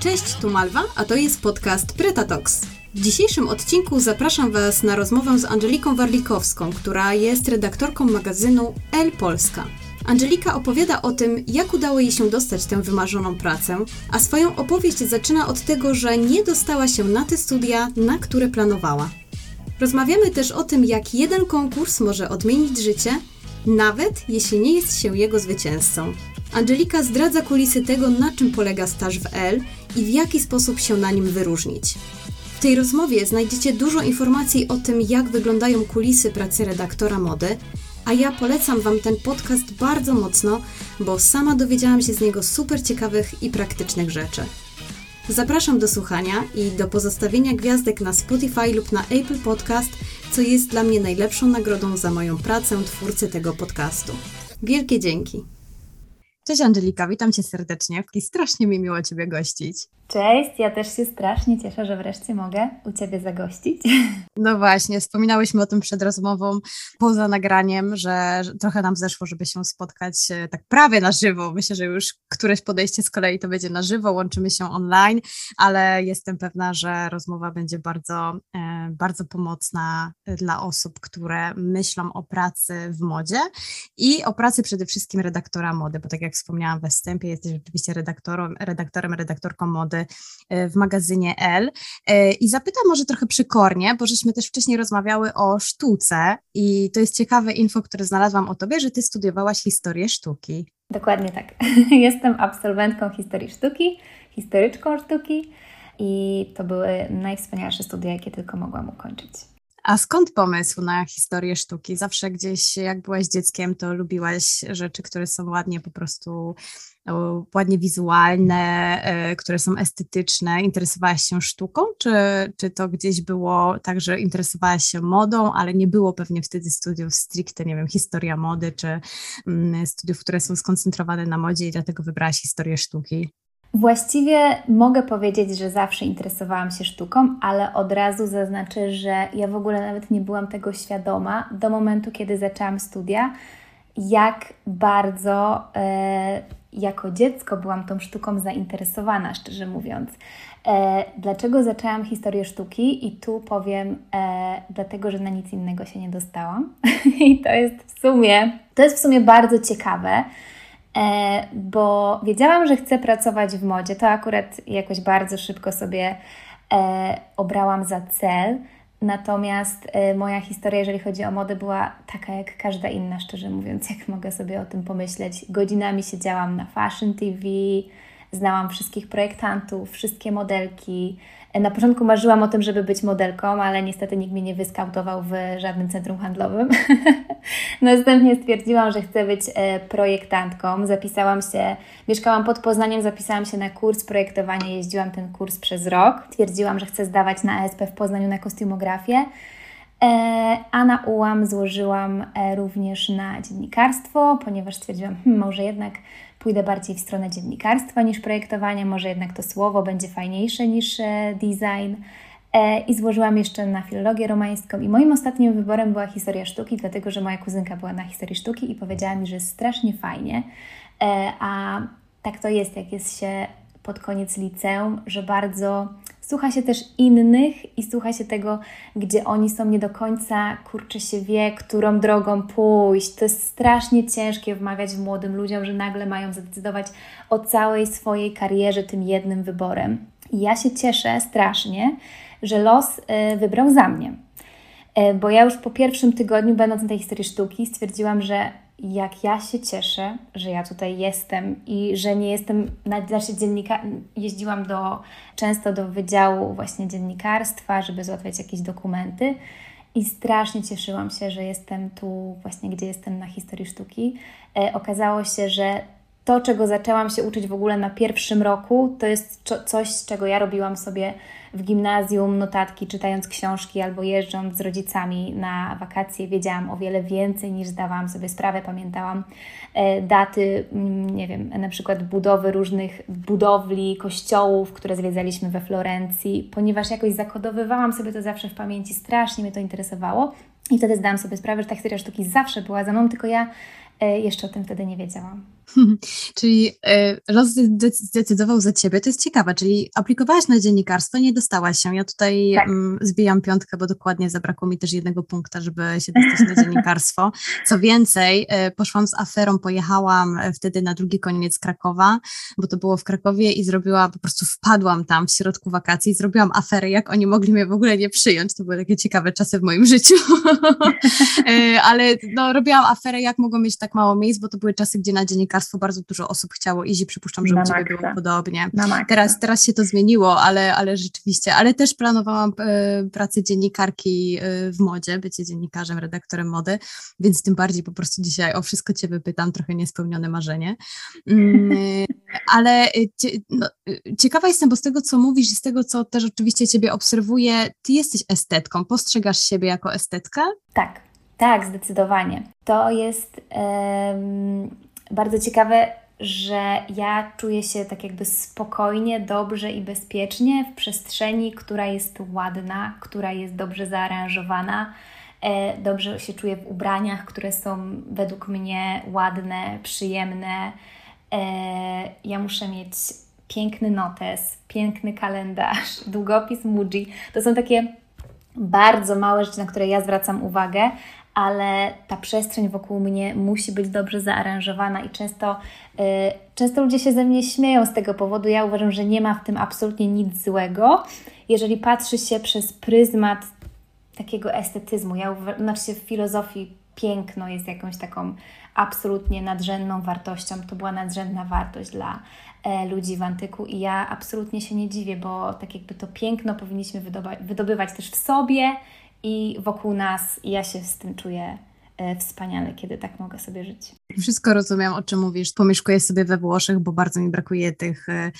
Cześć, tu Malwa, a to jest podcast Pretatox. W dzisiejszym odcinku zapraszam Was na rozmowę z Angeliką Warlikowską, która jest redaktorką magazynu El Polska. Angelika opowiada o tym, jak udało jej się dostać tę wymarzoną pracę, a swoją opowieść zaczyna od tego, że nie dostała się na te studia, na które planowała. Rozmawiamy też o tym, jak jeden konkurs może odmienić życie, nawet jeśli nie jest się jego zwycięzcą. Angelika zdradza kulisy tego, na czym polega staż w L i w jaki sposób się na nim wyróżnić. W tej rozmowie znajdziecie dużo informacji o tym, jak wyglądają kulisy pracy redaktora mody, a ja polecam Wam ten podcast bardzo mocno, bo sama dowiedziałam się z niego super ciekawych i praktycznych rzeczy. Zapraszam do słuchania i do pozostawienia gwiazdek na Spotify lub na Apple Podcast, co jest dla mnie najlepszą nagrodą za moją pracę twórcy tego podcastu. Wielkie dzięki! Cześć Angelika, witam Cię serdecznie. Strasznie mi miło Ciebie gościć. Cześć, ja też się strasznie cieszę, że wreszcie mogę u Ciebie zagościć. No właśnie, wspominałyśmy o tym przed rozmową, poza nagraniem, że trochę nam zeszło, żeby się spotkać e, tak prawie na żywo. Myślę, że już któreś podejście z kolei to będzie na żywo, łączymy się online, ale jestem pewna, że rozmowa będzie bardzo, e, bardzo pomocna dla osób, które myślą o pracy w modzie i o pracy przede wszystkim redaktora mody, bo tak jak wspomniałam we wstępie, jesteś rzeczywiście redaktorem, redaktorem redaktorką mody E, w magazynie L. E, I zapytam może trochę przykornie, bo żeśmy też wcześniej rozmawiały o sztuce i to jest ciekawe info, które znalazłam o tobie, że ty studiowałaś historię sztuki. Dokładnie tak. Jestem absolwentką historii sztuki, historyczką sztuki i to były najwspanialsze studia, jakie tylko mogłam ukończyć. A skąd pomysł na historię sztuki? Zawsze gdzieś, jak byłaś dzieckiem, to lubiłaś rzeczy, które są ładnie po prostu ładnie wizualne, e, które są estetyczne. Interesowałaś się sztuką, czy, czy to gdzieś było tak, że interesowałaś się modą, ale nie było pewnie wtedy studiów stricte, nie wiem, historia mody, czy mm, studiów, które są skoncentrowane na modzie i dlatego wybrałaś historię sztuki? Właściwie mogę powiedzieć, że zawsze interesowałam się sztuką, ale od razu zaznaczę, że ja w ogóle nawet nie byłam tego świadoma do momentu, kiedy zaczęłam studia, jak bardzo e, jako dziecko byłam tą sztuką zainteresowana, szczerze mówiąc. E, dlaczego zaczęłam historię sztuki? I tu powiem, e, dlatego, że na nic innego się nie dostałam. I to jest w sumie, to jest w sumie bardzo ciekawe, bo wiedziałam, że chcę pracować w modzie. To akurat jakoś bardzo szybko sobie e, obrałam za cel. Natomiast y, moja historia, jeżeli chodzi o modę, była taka jak każda inna, szczerze mówiąc, jak mogę sobie o tym pomyśleć. Godzinami siedziałam na Fashion TV, znałam wszystkich projektantów, wszystkie modelki, na początku marzyłam o tym, żeby być modelką, ale niestety nikt mnie nie wyskautował w żadnym centrum handlowym. Następnie stwierdziłam, że chcę być e, projektantką. Zapisałam się, mieszkałam pod Poznaniem, zapisałam się na kurs projektowania, jeździłam ten kurs przez rok. Twierdziłam, że chcę zdawać na ESP w Poznaniu na kostiumografię. E, a na UAM złożyłam e, również na dziennikarstwo, ponieważ stwierdziłam, hmm, może jednak pójdę bardziej w stronę dziennikarstwa niż projektowania, może jednak to słowo będzie fajniejsze niż e, design. I złożyłam jeszcze na filologię romańską i moim ostatnim wyborem była historia sztuki, dlatego że moja kuzynka była na historii sztuki i powiedziała mi, że jest strasznie fajnie. A tak to jest, jak jest się pod koniec liceum, że bardzo słucha się też innych i słucha się tego, gdzie oni są nie do końca, kurczę się wie, którą drogą pójść. To jest strasznie ciężkie wmawiać młodym ludziom, że nagle mają zadecydować o całej swojej karierze tym jednym wyborem. I ja się cieszę strasznie, że los y, wybrał za mnie. Y, bo ja już po pierwszym tygodniu, będąc na tej historii sztuki, stwierdziłam, że jak ja się cieszę, że ja tutaj jestem i że nie jestem, znaczy dziennika, jeździłam do, często do wydziału właśnie dziennikarstwa, żeby załatwiać jakieś dokumenty i strasznie cieszyłam się, że jestem tu właśnie, gdzie jestem na historii sztuki. E, okazało się, że to, czego zaczęłam się uczyć w ogóle na pierwszym roku, to jest coś, z czego ja robiłam sobie w gimnazjum notatki, czytając książki albo jeżdżąc z rodzicami na wakacje. Wiedziałam o wiele więcej niż zdawałam sobie sprawę. Pamiętałam e, daty, mm, nie wiem, na przykład budowy różnych budowli, kościołów, które zwiedzaliśmy we Florencji, ponieważ jakoś zakodowywałam sobie to zawsze w pamięci, strasznie mnie to interesowało. I wtedy zdałam sobie sprawę, że ta historia sztuki zawsze była za mną, tylko ja e, jeszcze o tym wtedy nie wiedziałam. czyli los zdecydował za ciebie, to jest ciekawe, czyli aplikowałaś na dziennikarstwo, nie dostałaś się. Ja tutaj tak. Mm, zbijam piątkę, bo dokładnie zabrakło mi też jednego punkta, żeby się dostać na dziennikarstwo. Co więcej, poszłam z aferą, pojechałam wtedy na drugi koniec Krakowa, bo to było w Krakowie i zrobiłam, po prostu wpadłam tam w środku wakacji, zrobiłam aferę, jak oni mogli mnie w ogóle nie przyjąć. To były takie ciekawe czasy w moim życiu. Ale no, robiłam aferę, jak mogło mieć tak mało miejsc, bo to były czasy, gdzie na dziennikarstwo bardzo dużo osób chciało iść i przypuszczam, że na u Ciebie było podobnie. Teraz, teraz się to zmieniło, ale, ale rzeczywiście, ale też planowałam e, pracę dziennikarki e, w modzie, bycie dziennikarzem, redaktorem mody, więc tym bardziej po prostu dzisiaj o wszystko Cię wypytam, trochę niespełnione marzenie. Mm, ale e, no, ciekawa jestem, bo z tego, co mówisz i z tego, co też oczywiście Ciebie obserwuję, Ty jesteś estetką, postrzegasz siebie jako estetkę? Tak, tak, zdecydowanie. To jest um, bardzo ciekawe, że ja czuję się tak jakby spokojnie, dobrze i bezpiecznie w przestrzeni, która jest ładna, która jest dobrze zaaranżowana. E, dobrze się czuję w ubraniach, które są według mnie ładne, przyjemne. E, ja muszę mieć piękny notes, piękny kalendarz, długopis Muji. To są takie bardzo małe rzeczy, na które ja zwracam uwagę, ale ta przestrzeń wokół mnie musi być dobrze zaaranżowana i często, yy, często ludzie się ze mnie śmieją z tego powodu. Ja uważam, że nie ma w tym absolutnie nic złego, jeżeli patrzy się przez pryzmat takiego estetyzmu. Ja uważam, znaczy w filozofii piękno jest jakąś taką absolutnie nadrzędną wartością. To była nadrzędna wartość dla e, ludzi w antyku i ja absolutnie się nie dziwię, bo tak jakby to piękno powinniśmy wydobywać też w sobie i wokół nas. I ja się z tym czuję wspaniale, kiedy tak mogę sobie żyć. Wszystko rozumiem, o czym mówisz. Pomieszkuję sobie we Włoszech, bo bardzo mi brakuje tych, e,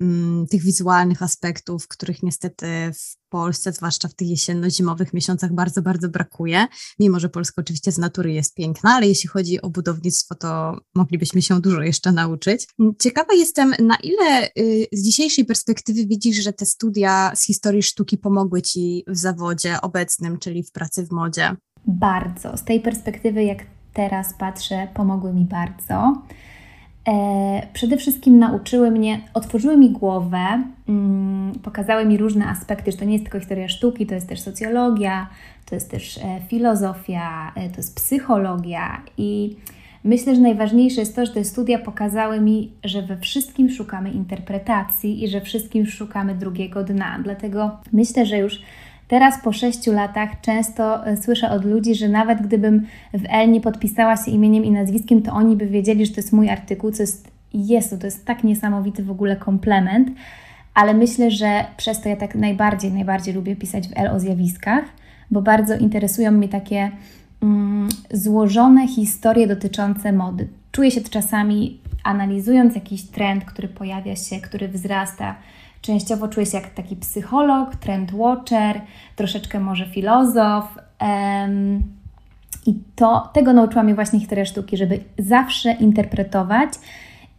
mm, tych wizualnych aspektów, których niestety w Polsce, zwłaszcza w tych jesienno-zimowych miesiącach, bardzo, bardzo brakuje. Mimo, że Polska oczywiście z natury jest piękna, ale jeśli chodzi o budownictwo, to moglibyśmy się dużo jeszcze nauczyć. Ciekawa jestem, na ile y, z dzisiejszej perspektywy widzisz, że te studia z historii sztuki pomogły Ci w zawodzie obecnym, czyli w pracy w modzie? Bardzo. Z tej perspektywy, jak teraz patrzę, pomogły mi bardzo. E, przede wszystkim nauczyły mnie, otworzyły mi głowę, mm, pokazały mi różne aspekty, że to nie jest tylko historia sztuki, to jest też socjologia, to jest też e, filozofia, e, to jest psychologia i myślę, że najważniejsze jest to, że te studia pokazały mi, że we wszystkim szukamy interpretacji i że wszystkim szukamy drugiego dna. Dlatego myślę, że już Teraz po sześciu latach często e, słyszę od ludzi, że nawet gdybym w L nie podpisała się imieniem i nazwiskiem, to oni by wiedzieli, że to jest mój artykuł, co jest, jest to jest tak niesamowity w ogóle komplement, ale myślę, że przez to ja tak najbardziej, najbardziej lubię pisać w L o zjawiskach, bo bardzo interesują mnie takie mm, złożone historie dotyczące mody. Czuję się czasami analizując jakiś trend, który pojawia się, który wzrasta, Częściowo czuję się jak taki psycholog, trend watcher, troszeczkę może filozof. I to, tego nauczyła mnie właśnie historia sztuki, żeby zawsze interpretować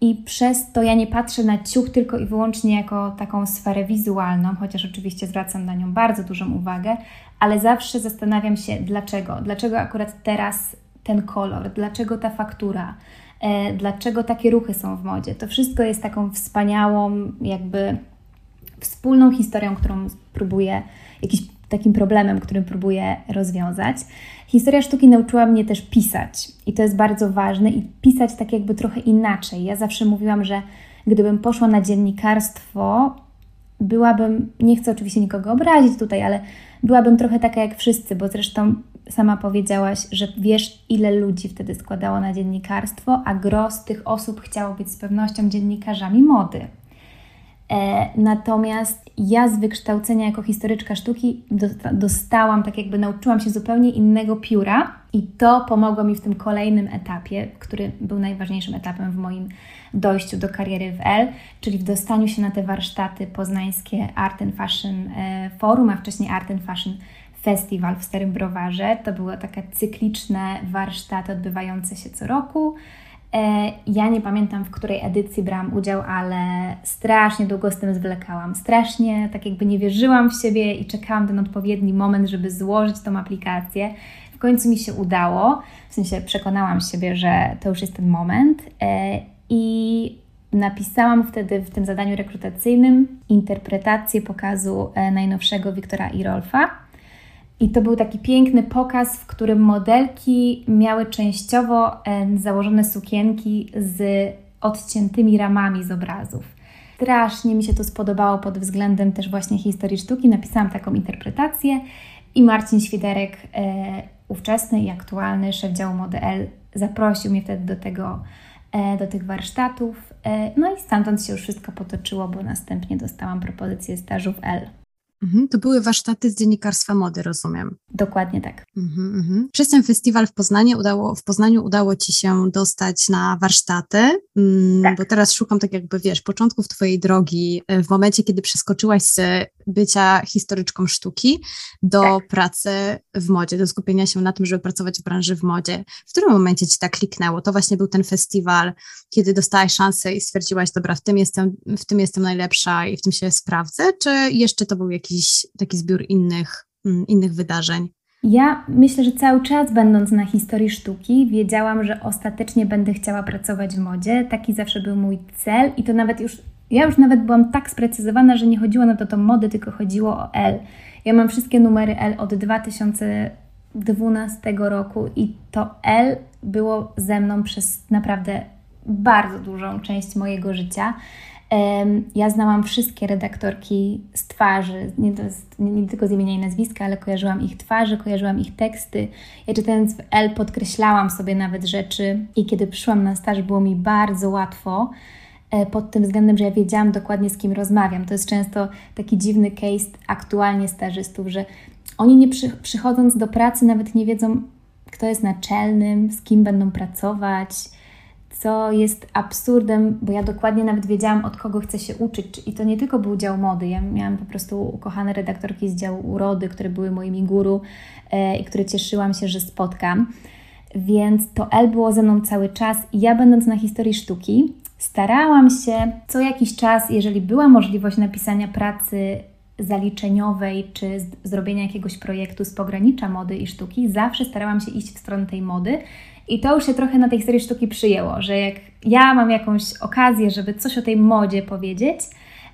i przez to ja nie patrzę na ciuch tylko i wyłącznie jako taką sferę wizualną, chociaż oczywiście zwracam na nią bardzo dużą uwagę, ale zawsze zastanawiam się dlaczego. Dlaczego akurat teraz ten kolor, dlaczego ta faktura, e, dlaczego takie ruchy są w modzie. To wszystko jest taką wspaniałą, jakby wspólną historią, którą próbuję, jakimś takim problemem, którym próbuję rozwiązać. Historia sztuki nauczyła mnie też pisać i to jest bardzo ważne i pisać tak jakby trochę inaczej. Ja zawsze mówiłam, że gdybym poszła na dziennikarstwo, byłabym, nie chcę oczywiście nikogo obrazić tutaj, ale byłabym trochę taka jak wszyscy, bo zresztą sama powiedziałaś, że wiesz, ile ludzi wtedy składało na dziennikarstwo, a gros tych osób chciało być z pewnością dziennikarzami mody. E, natomiast ja z wykształcenia jako historyczka sztuki dostałam, tak jakby nauczyłam się zupełnie innego pióra i to pomogło mi w tym kolejnym etapie, który był najważniejszym etapem w moim dojściu do kariery w L, czyli w dostaniu się na te warsztaty poznańskie Art and Fashion e, Forum, a wcześniej Art and Fashion Festival w Starym Browarze. To były takie cykliczne warsztaty odbywające się co roku. E, ja nie pamiętam, w której edycji brałam udział, ale strasznie długo z tym zwlekałam. Strasznie tak jakby nie wierzyłam w siebie i czekałam ten odpowiedni moment, żeby złożyć tą aplikację. W końcu mi się udało, w sensie przekonałam siebie, że to już jest ten moment e, i napisałam wtedy w tym zadaniu rekrutacyjnym interpretację pokazu e, najnowszego Wiktora i Rolfa. I to był taki piękny pokaz, w którym modelki miały częściowo e, założone sukienki z odciętymi ramami z obrazów. Strasznie mi się to spodobało pod względem też właśnie historii sztuki. Napisałam taką interpretację i Marcin Świderek, e, ówczesny i aktualny szef działu Mody L, zaprosił mnie wtedy do, tego, e, do tych warsztatów. No i stamtąd się już wszystko potoczyło, bo następnie dostałam propozycję stażu w L. Mhm, to były warsztaty z dziennikarstwa mody, rozumiem. Dokładnie tak. Mhm, mhm. Przez ten festiwal w Poznaniu udało, w Poznaniu udało Ci się dostać na warsztaty, mm, tak. bo teraz szukam tak jakby, wiesz, początków Twojej drogi, e, w momencie, kiedy przeskoczyłaś z bycia historyczką sztuki do tak. pracy w modzie, do skupienia się na tym, żeby pracować w branży w modzie. W którym momencie Ci tak kliknęło? To właśnie był ten festiwal, kiedy dostałaś szansę i stwierdziłaś, dobra, w tym jestem, w tym jestem najlepsza i w tym się sprawdzę, czy jeszcze to był jakiś taki zbiór innych, mm, innych wydarzeń? Ja myślę, że cały czas będąc na historii sztuki, wiedziałam, że ostatecznie będę chciała pracować w modzie. Taki zawsze był mój cel i to nawet już ja już nawet byłam tak sprecyzowana, że nie chodziło na to to mody, tylko chodziło o L. Ja mam wszystkie numery L od 2012 roku i to L było ze mną przez naprawdę bardzo dużą część mojego życia. Ja znałam wszystkie redaktorki z twarzy, nie, nie, tylko z imienia i nazwiska, ale kojarzyłam ich twarze, kojarzyłam ich teksty. Ja czytając w L podkreślałam sobie nawet rzeczy i kiedy przyszłam na staż było mi bardzo łatwo pod tym względem, że ja wiedziałam dokładnie z kim rozmawiam. To jest często taki dziwny case aktualnie stażystów, że oni nie przy, przychodząc do pracy nawet nie wiedzą, kto jest naczelnym, z kim będą pracować, co jest absurdem, bo ja dokładnie nawet wiedziałam, od kogo chcę się uczyć. I to nie tylko był dział mody. Ja miałam po prostu ukochane redaktorki z działu urody, które były moimi guru e, i które cieszyłam się, że spotkam. Więc to L było ze mną cały czas. Ja, będąc na historii sztuki, Starałam się co jakiś czas, jeżeli była możliwość napisania pracy zaliczeniowej czy zrobienia jakiegoś projektu z pogranicza mody i sztuki, zawsze starałam się iść w stronę tej mody. I to już się trochę na tej historii sztuki przyjęło, że jak ja mam jakąś okazję, żeby coś o tej modzie powiedzieć,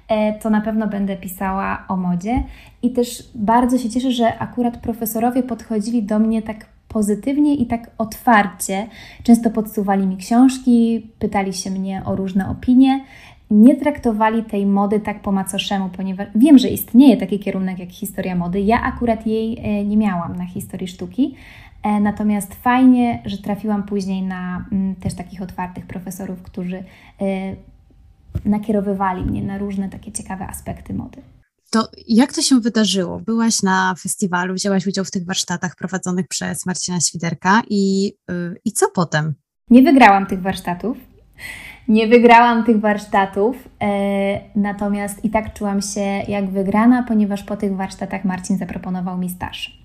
e, to na pewno będę pisała o modzie. I też bardzo się cieszę, że akurat profesorowie podchodzili do mnie tak pozytywnie i tak otwarcie. Często podsuwali mi książki, pytali się mnie o różne opinie. Nie traktowali tej mody tak po macoszemu, ponieważ wiem, że istnieje taki kierunek jak historia mody. Ja akurat jej e, nie miałam na historii sztuki, e, Natomiast fajnie, że trafiłam później na mm, też takich otwartych profesorów, którzy e, nakierowywali mnie na różne takie ciekawe aspekty mody. To jak to się wydarzyło? Byłaś na festiwalu, wzięłaś udział w tych warsztatach prowadzonych przez Marcina Świderka i, yy, i co potem? Nie wygrałam tych warsztatów. Nie wygrałam tych warsztatów, yy, natomiast i tak czułam się jak wygrana, ponieważ po tych warsztatach Marcin zaproponował mi staż.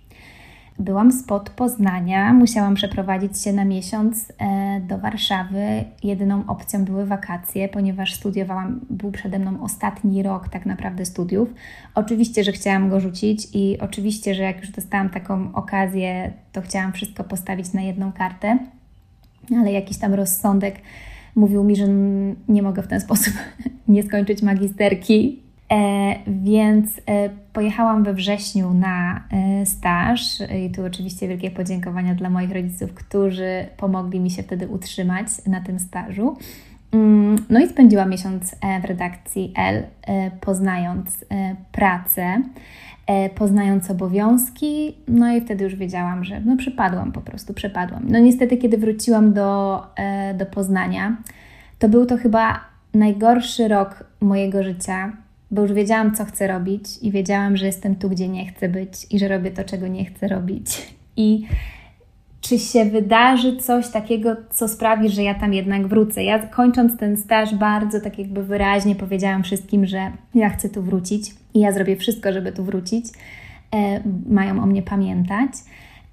Byłam spod Poznania, musiałam przeprowadzić się na miesiąc e, do Warszawy. Jedyną opcją były wakacje, ponieważ studiowałam, był przede mną ostatni rok tak naprawdę studiów. Oczywiście, że chciałam go rzucić i oczywiście, że jak już dostałam taką okazję, to chciałam wszystko postawić na jedną kartę, ale jakiś tam rozsądek mówił mi, że nie mogę w ten sposób nie skończyć magisterki, więc e, pojechałam we wrześniu na e, staż i tu oczywiście wielkie podziękowania dla moich rodziców, którzy pomogli mi się wtedy utrzymać na tym stażu. Mm, no i spędziłam miesiąc w redakcji L, poznając pracę, poznając obowiązki, no i wtedy już wiedziałam, że no przepadłam po prostu, przepadłam. No niestety, kiedy wróciłam do, do Poznania, to był to chyba najgorszy rok mojego życia, bo już wiedziałam, co chcę robić i wiedziałam, że jestem tu, gdzie nie chcę być i że robię to, czego nie chcę robić. I czy się wydarzy coś takiego, co sprawi, że ja tam jednak wrócę. Ja kończąc ten staż bardzo tak jakby wyraźnie powiedziałam wszystkim, że ja chcę tu wrócić i ja zrobię wszystko, żeby tu wrócić. E, mają o mnie pamiętać.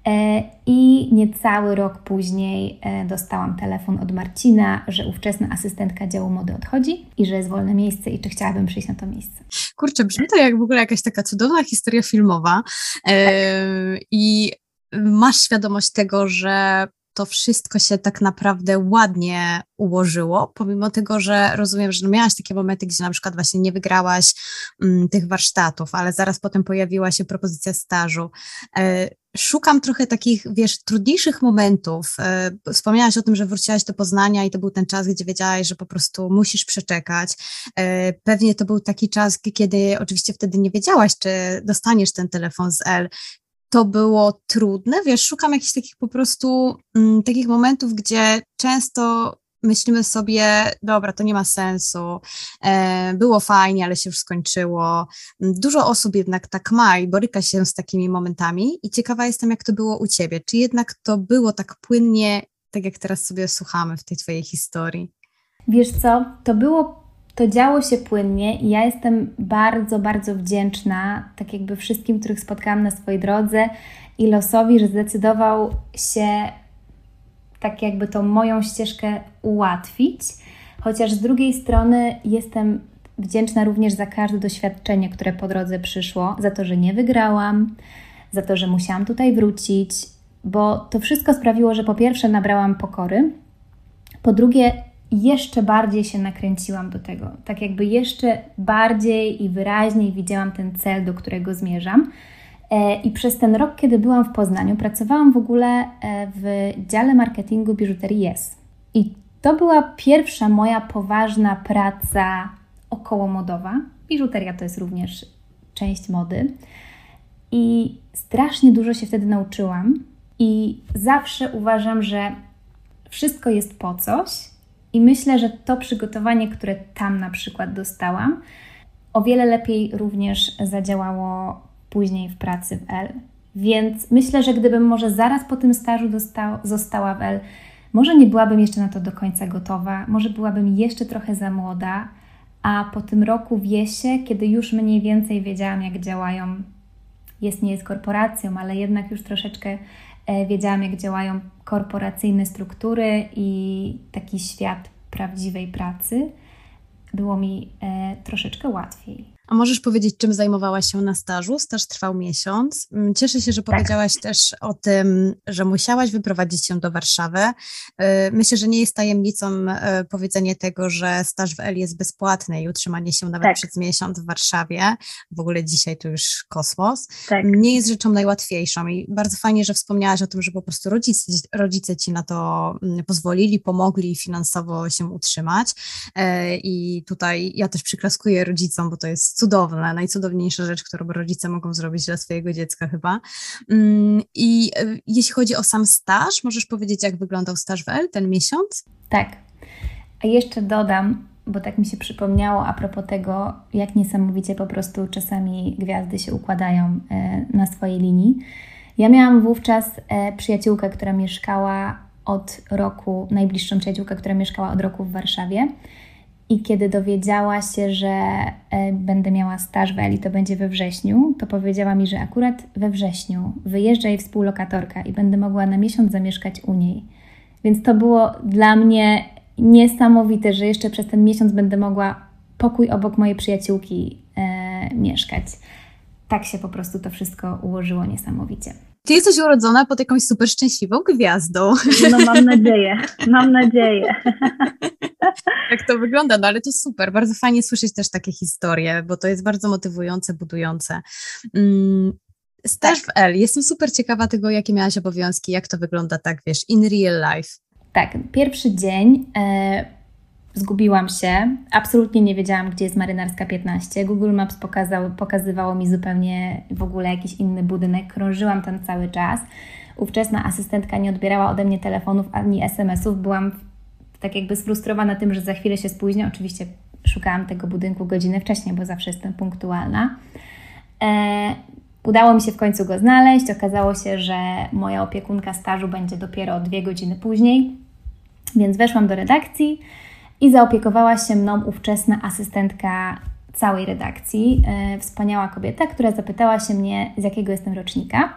E, I niecały rok później e, dostałam telefon od Marcina, że ówczesna asystentka działu mody odchodzi i że jest wolne miejsce i czy chciałabym przyjść na to miejsce. Kurczę, brzmi to jak w ogóle jakaś taka cudowna historia filmowa. E, I masz świadomość tego, że to wszystko się tak naprawdę ładnie ułożyło, pomimo tego, że rozumiem, że no miałaś takie momenty, gdzie na przykład właśnie nie wygrałaś mm, tych warsztatów, ale zaraz potem pojawiła się propozycja stażu. E, szukam trochę takich, wiesz, trudniejszych momentów. E, wspomniałaś o tym, że wróciłaś do Poznania i to był ten czas, gdzie wiedziałaś, że po prostu musisz przeczekać. E, pewnie to był taki czas, kiedy oczywiście wtedy nie wiedziałaś, czy dostaniesz ten telefon z L to było trudne. Wiesz, szukam jakichś takich po prostu mm, takich momentów, gdzie często myślimy sobie, dobra, to nie ma sensu, e, było fajnie, ale się już skończyło. Dużo osób jednak tak ma i boryka się z takimi momentami i ciekawa jestem, jak to było u Ciebie. Czy jednak to było tak płynnie, tak jak teraz sobie słuchamy w tej Twojej historii? Wiesz co, to było to działo się płynnie i ja jestem bardzo, bardzo wdzięczna, tak jakby wszystkim, których spotkałam na swojej drodze i losowi, że zdecydował się tak jakby tą moją ścieżkę ułatwić. Chociaż z drugiej strony jestem wdzięczna również za każde doświadczenie, które po drodze przyszło, za to, że nie wygrałam, za to, że musiałam tutaj wrócić, bo to wszystko sprawiło, że po pierwsze nabrałam pokory, po drugie jeszcze bardziej się nakręciłam do tego. Tak jakby jeszcze bardziej i wyraźniej widziałam ten cel, do którego zmierzam. E, I przez ten rok, kiedy byłam w Poznaniu, pracowałam w ogóle e, w dziale marketingu biżuterii Yes. I to była pierwsza moja poważna praca okołomodowa. Biżuteria to jest również część mody. I strasznie dużo się wtedy nauczyłam. I zawsze uważam, że wszystko jest po coś, i myślę, że to przygotowanie, które tam na przykład dostałam, o wiele lepiej również zadziałało później w pracy w L. Więc myślę, że gdybym może zaraz po tym stażu dostał, została w L, może nie byłabym jeszcze na to do końca gotowa, może byłabym jeszcze trochę za młoda, a po tym roku wiesie, kiedy już mniej więcej wiedziałam, jak działają, jest nie jest korporacją, ale jednak już troszeczkę E, wiedziałam, jak działają korporacyjne struktury i taki świat prawdziwej pracy. Było mi e, troszeczkę łatwiej. A możesz powiedzieć, czym zajmowałaś się na stażu? Staż trwał miesiąc. Mm, cieszę się, że tak. powiedziałaś też o tym, że musiałaś wyprowadzić się do Warszawy. Y, myślę, że nie jest tajemnicą y, powiedzenie tego, że staż w L jest bezpłatny i utrzymanie się nawet tak. przez miesiąc w Warszawie, w ogóle dzisiaj to już kosmos, tak. nie jest rzeczą najłatwiejszą i bardzo fajnie, że wspomniałaś o tym, że po prostu rodzice, rodzice ci na to mm, pozwolili, pomogli finansowo się utrzymać y, i tutaj ja też przyklaskuję rodzicom, bo to jest cudowne, najcudowniejsza rzecz, którą rodzice mogą zrobić dla swojego dziecka chyba. Mm, I e, jeśli chodzi o sam staż, możesz powiedzieć, jak wyglądał staż w L ten miesiąc? Tak. A jeszcze dodam, bo tak mi się przypomniało a propos tego, jak niesamowicie po prostu czasami gwiazdy się układają e, na swojej linii. Ja miałam wówczas e, przyjaciółkę, która mieszkała od roku, najbliższą przyjaciółkę, która mieszkała od roku w Warszawie. I kiedy dowiedziała się, że e, będę miała staż w Eli, to będzie we wrześniu, to powiedziała mi, że akurat we wrześniu wyjeżdża jej współlokatorka i będę mogła na miesiąc zamieszkać u niej. Więc to było dla mnie niesamowite, że jeszcze przez ten miesiąc będę mogła pokój obok mojej przyjaciółki e, mieszkać. Tak się po prostu to wszystko ułożyło niesamowicie. Ty jesteś urodzona pod jakąś super szczęśliwą gwiazdą. No mam nadzieję, mam nadzieję. Jak to wygląda, no ale to super. Bardzo fajnie słyszeć też takie historie, bo to jest bardzo motywujące, budujące. Mm, staż tak. w L. Jestem super ciekawa tego, jakie miałaś obowiązki, jak to wygląda tak, wiesz, in real life. Tak, pierwszy dzień e, zgubiłam się. Absolutnie nie wiedziałam, gdzie jest Marynarska 15. Google Maps pokazał, pokazywało mi zupełnie w ogóle jakiś inny budynek. Krążyłam tam cały czas. Ówczesna asystentka nie odbierała ode mnie telefonów ani SMS-ów. Byłam tak jakby sfrustrowana tym, że za chwilę się spóźnię. Oczywiście szukałam tego budynku godzinę wcześniej, bo zawsze jestem punktualna. E, udało mi się w końcu go znaleźć. Okazało się, że moja opiekunka stażu będzie dopiero dwie godziny później, więc weszłam do redakcji i zaopiekowała się mną ówczesna asystentka całej redakcji, e, wspaniała kobieta, która zapytała się mnie, z jakiego jestem rocznika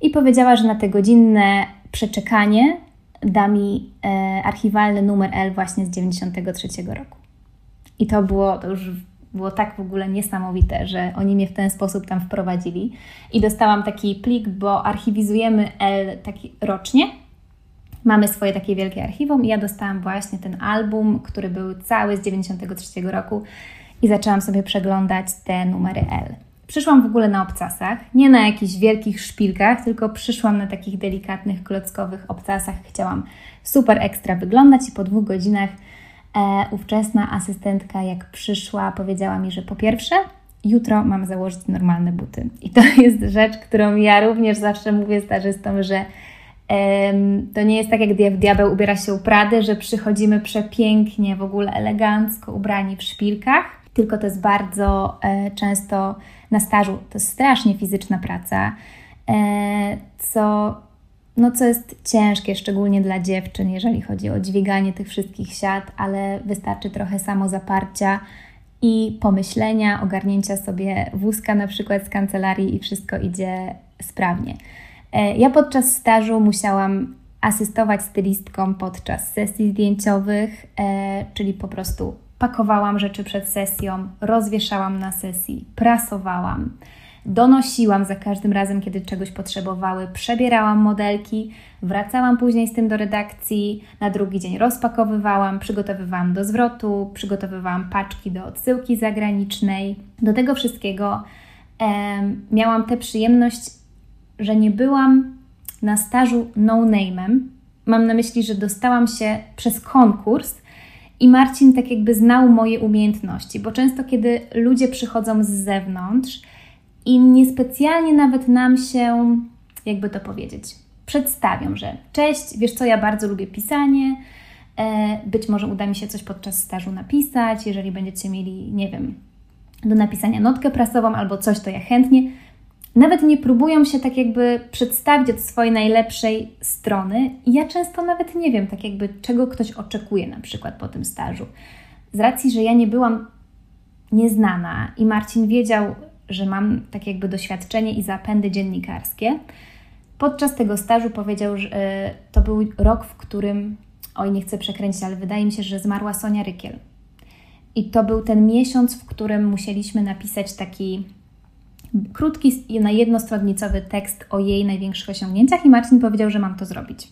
i powiedziała, że na te godzinne przeczekanie da mi e, archiwalny numer L właśnie z 93 roku. I to było, to już było tak w ogóle niesamowite, że oni mnie w ten sposób tam wprowadzili. I dostałam taki plik, bo archiwizujemy L taki rocznie. Mamy swoje takie wielkie archiwum i ja dostałam właśnie ten album, który był cały z 93 roku i zaczęłam sobie przeglądać te numery L. Przyszłam w ogóle na obcasach, nie na jakichś wielkich szpilkach, tylko przyszłam na takich delikatnych, klockowych obcasach. Chciałam super ekstra wyglądać i po dwóch godzinach e, ówczesna asystentka, jak przyszła, powiedziała mi, że po pierwsze, jutro mam założyć normalne buty. I to jest rzecz, którą ja również zawsze mówię stażystom, że to nie jest tak, jak diabeł ubiera się u Prady, że przychodzimy przepięknie, w ogóle elegancko ubrani w szpilkach, tylko to jest bardzo e, często na stażu, to jest strasznie fizyczna praca, e, co, no, co jest ciężkie, szczególnie dla dziewczyn, jeżeli chodzi o dźwiganie tych wszystkich siat, ale wystarczy trochę samozaparcia i pomyślenia, ogarnięcia sobie wózka na przykład z kancelarii i wszystko idzie sprawnie. E, ja podczas stażu musiałam asystować stylistkom podczas sesji zdjęciowych, e, czyli po prostu pakowałam rzeczy przed sesją, rozwieszałam na sesji, prasowałam, donosiłam za każdym razem, kiedy czegoś potrzebowały, przebierałam modelki, wracałam później z tym do redakcji, na drugi dzień rozpakowywałam, przygotowywałam do zwrotu, przygotowywałam paczki do odsyłki zagranicznej. Do tego wszystkiego miałam tę przyjemność, że nie byłam na stażu no-name'em. Mam na myśli, że dostałam się przez konkurs i Marcin tak jakby znał moje umiejętności, bo często kiedy ludzie przychodzą z zewnątrz i niespecjalnie nawet nam się, jakby to powiedzieć, przedstawią, że cześć, wiesz co, ja bardzo lubię pisanie, e, być może uda mi się coś podczas stażu napisać, jeżeli będziecie mieli, nie wiem, do napisania notkę prasową albo coś, to ja chętnie nawet nie próbują się tak jakby przedstawić od swojej najlepszej strony. I ja często nawet nie wiem, tak jakby czego ktoś oczekuje na przykład po tym stażu. Z racji, że ja nie byłam nieznana i Marcin wiedział, że mam tak jakby doświadczenie i zapędy dziennikarskie, podczas tego stażu powiedział, że e, to był rok, w którym, oj nie chcę przekręcić, ale wydaje mi się, że zmarła Sonia Rykiel. I to był ten miesiąc, w którym musieliśmy napisać taki krótki, na jednostronnicowy tekst o jej największych osiągnięciach i Marcin powiedział, że mam to zrobić.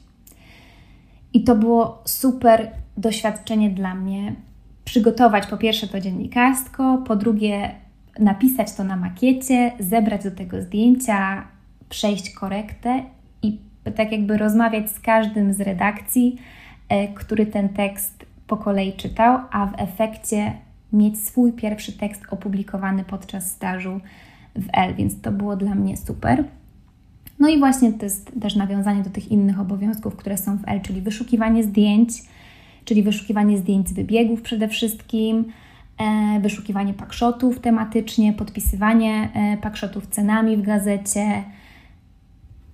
I to było super doświadczenie dla mnie. Przygotować po pierwsze to dziennikarstwo, po drugie napisać to na makiecie, zebrać do tego zdjęcia, przejść korektę i tak jakby rozmawiać z każdym z redakcji, e, który ten tekst po kolei czytał, a w efekcie mieć swój pierwszy tekst opublikowany podczas stażu w L, więc to było dla mnie super. No i właśnie to jest też nawiązanie do tych innych obowiązków, które są w L, czyli wyszukiwanie zdjęć, czyli wyszukiwanie zdjęć z wybiegów przede wszystkim, e, wyszukiwanie pakshotów tematycznie, podpisywanie e, pakshotów cenami w gazecie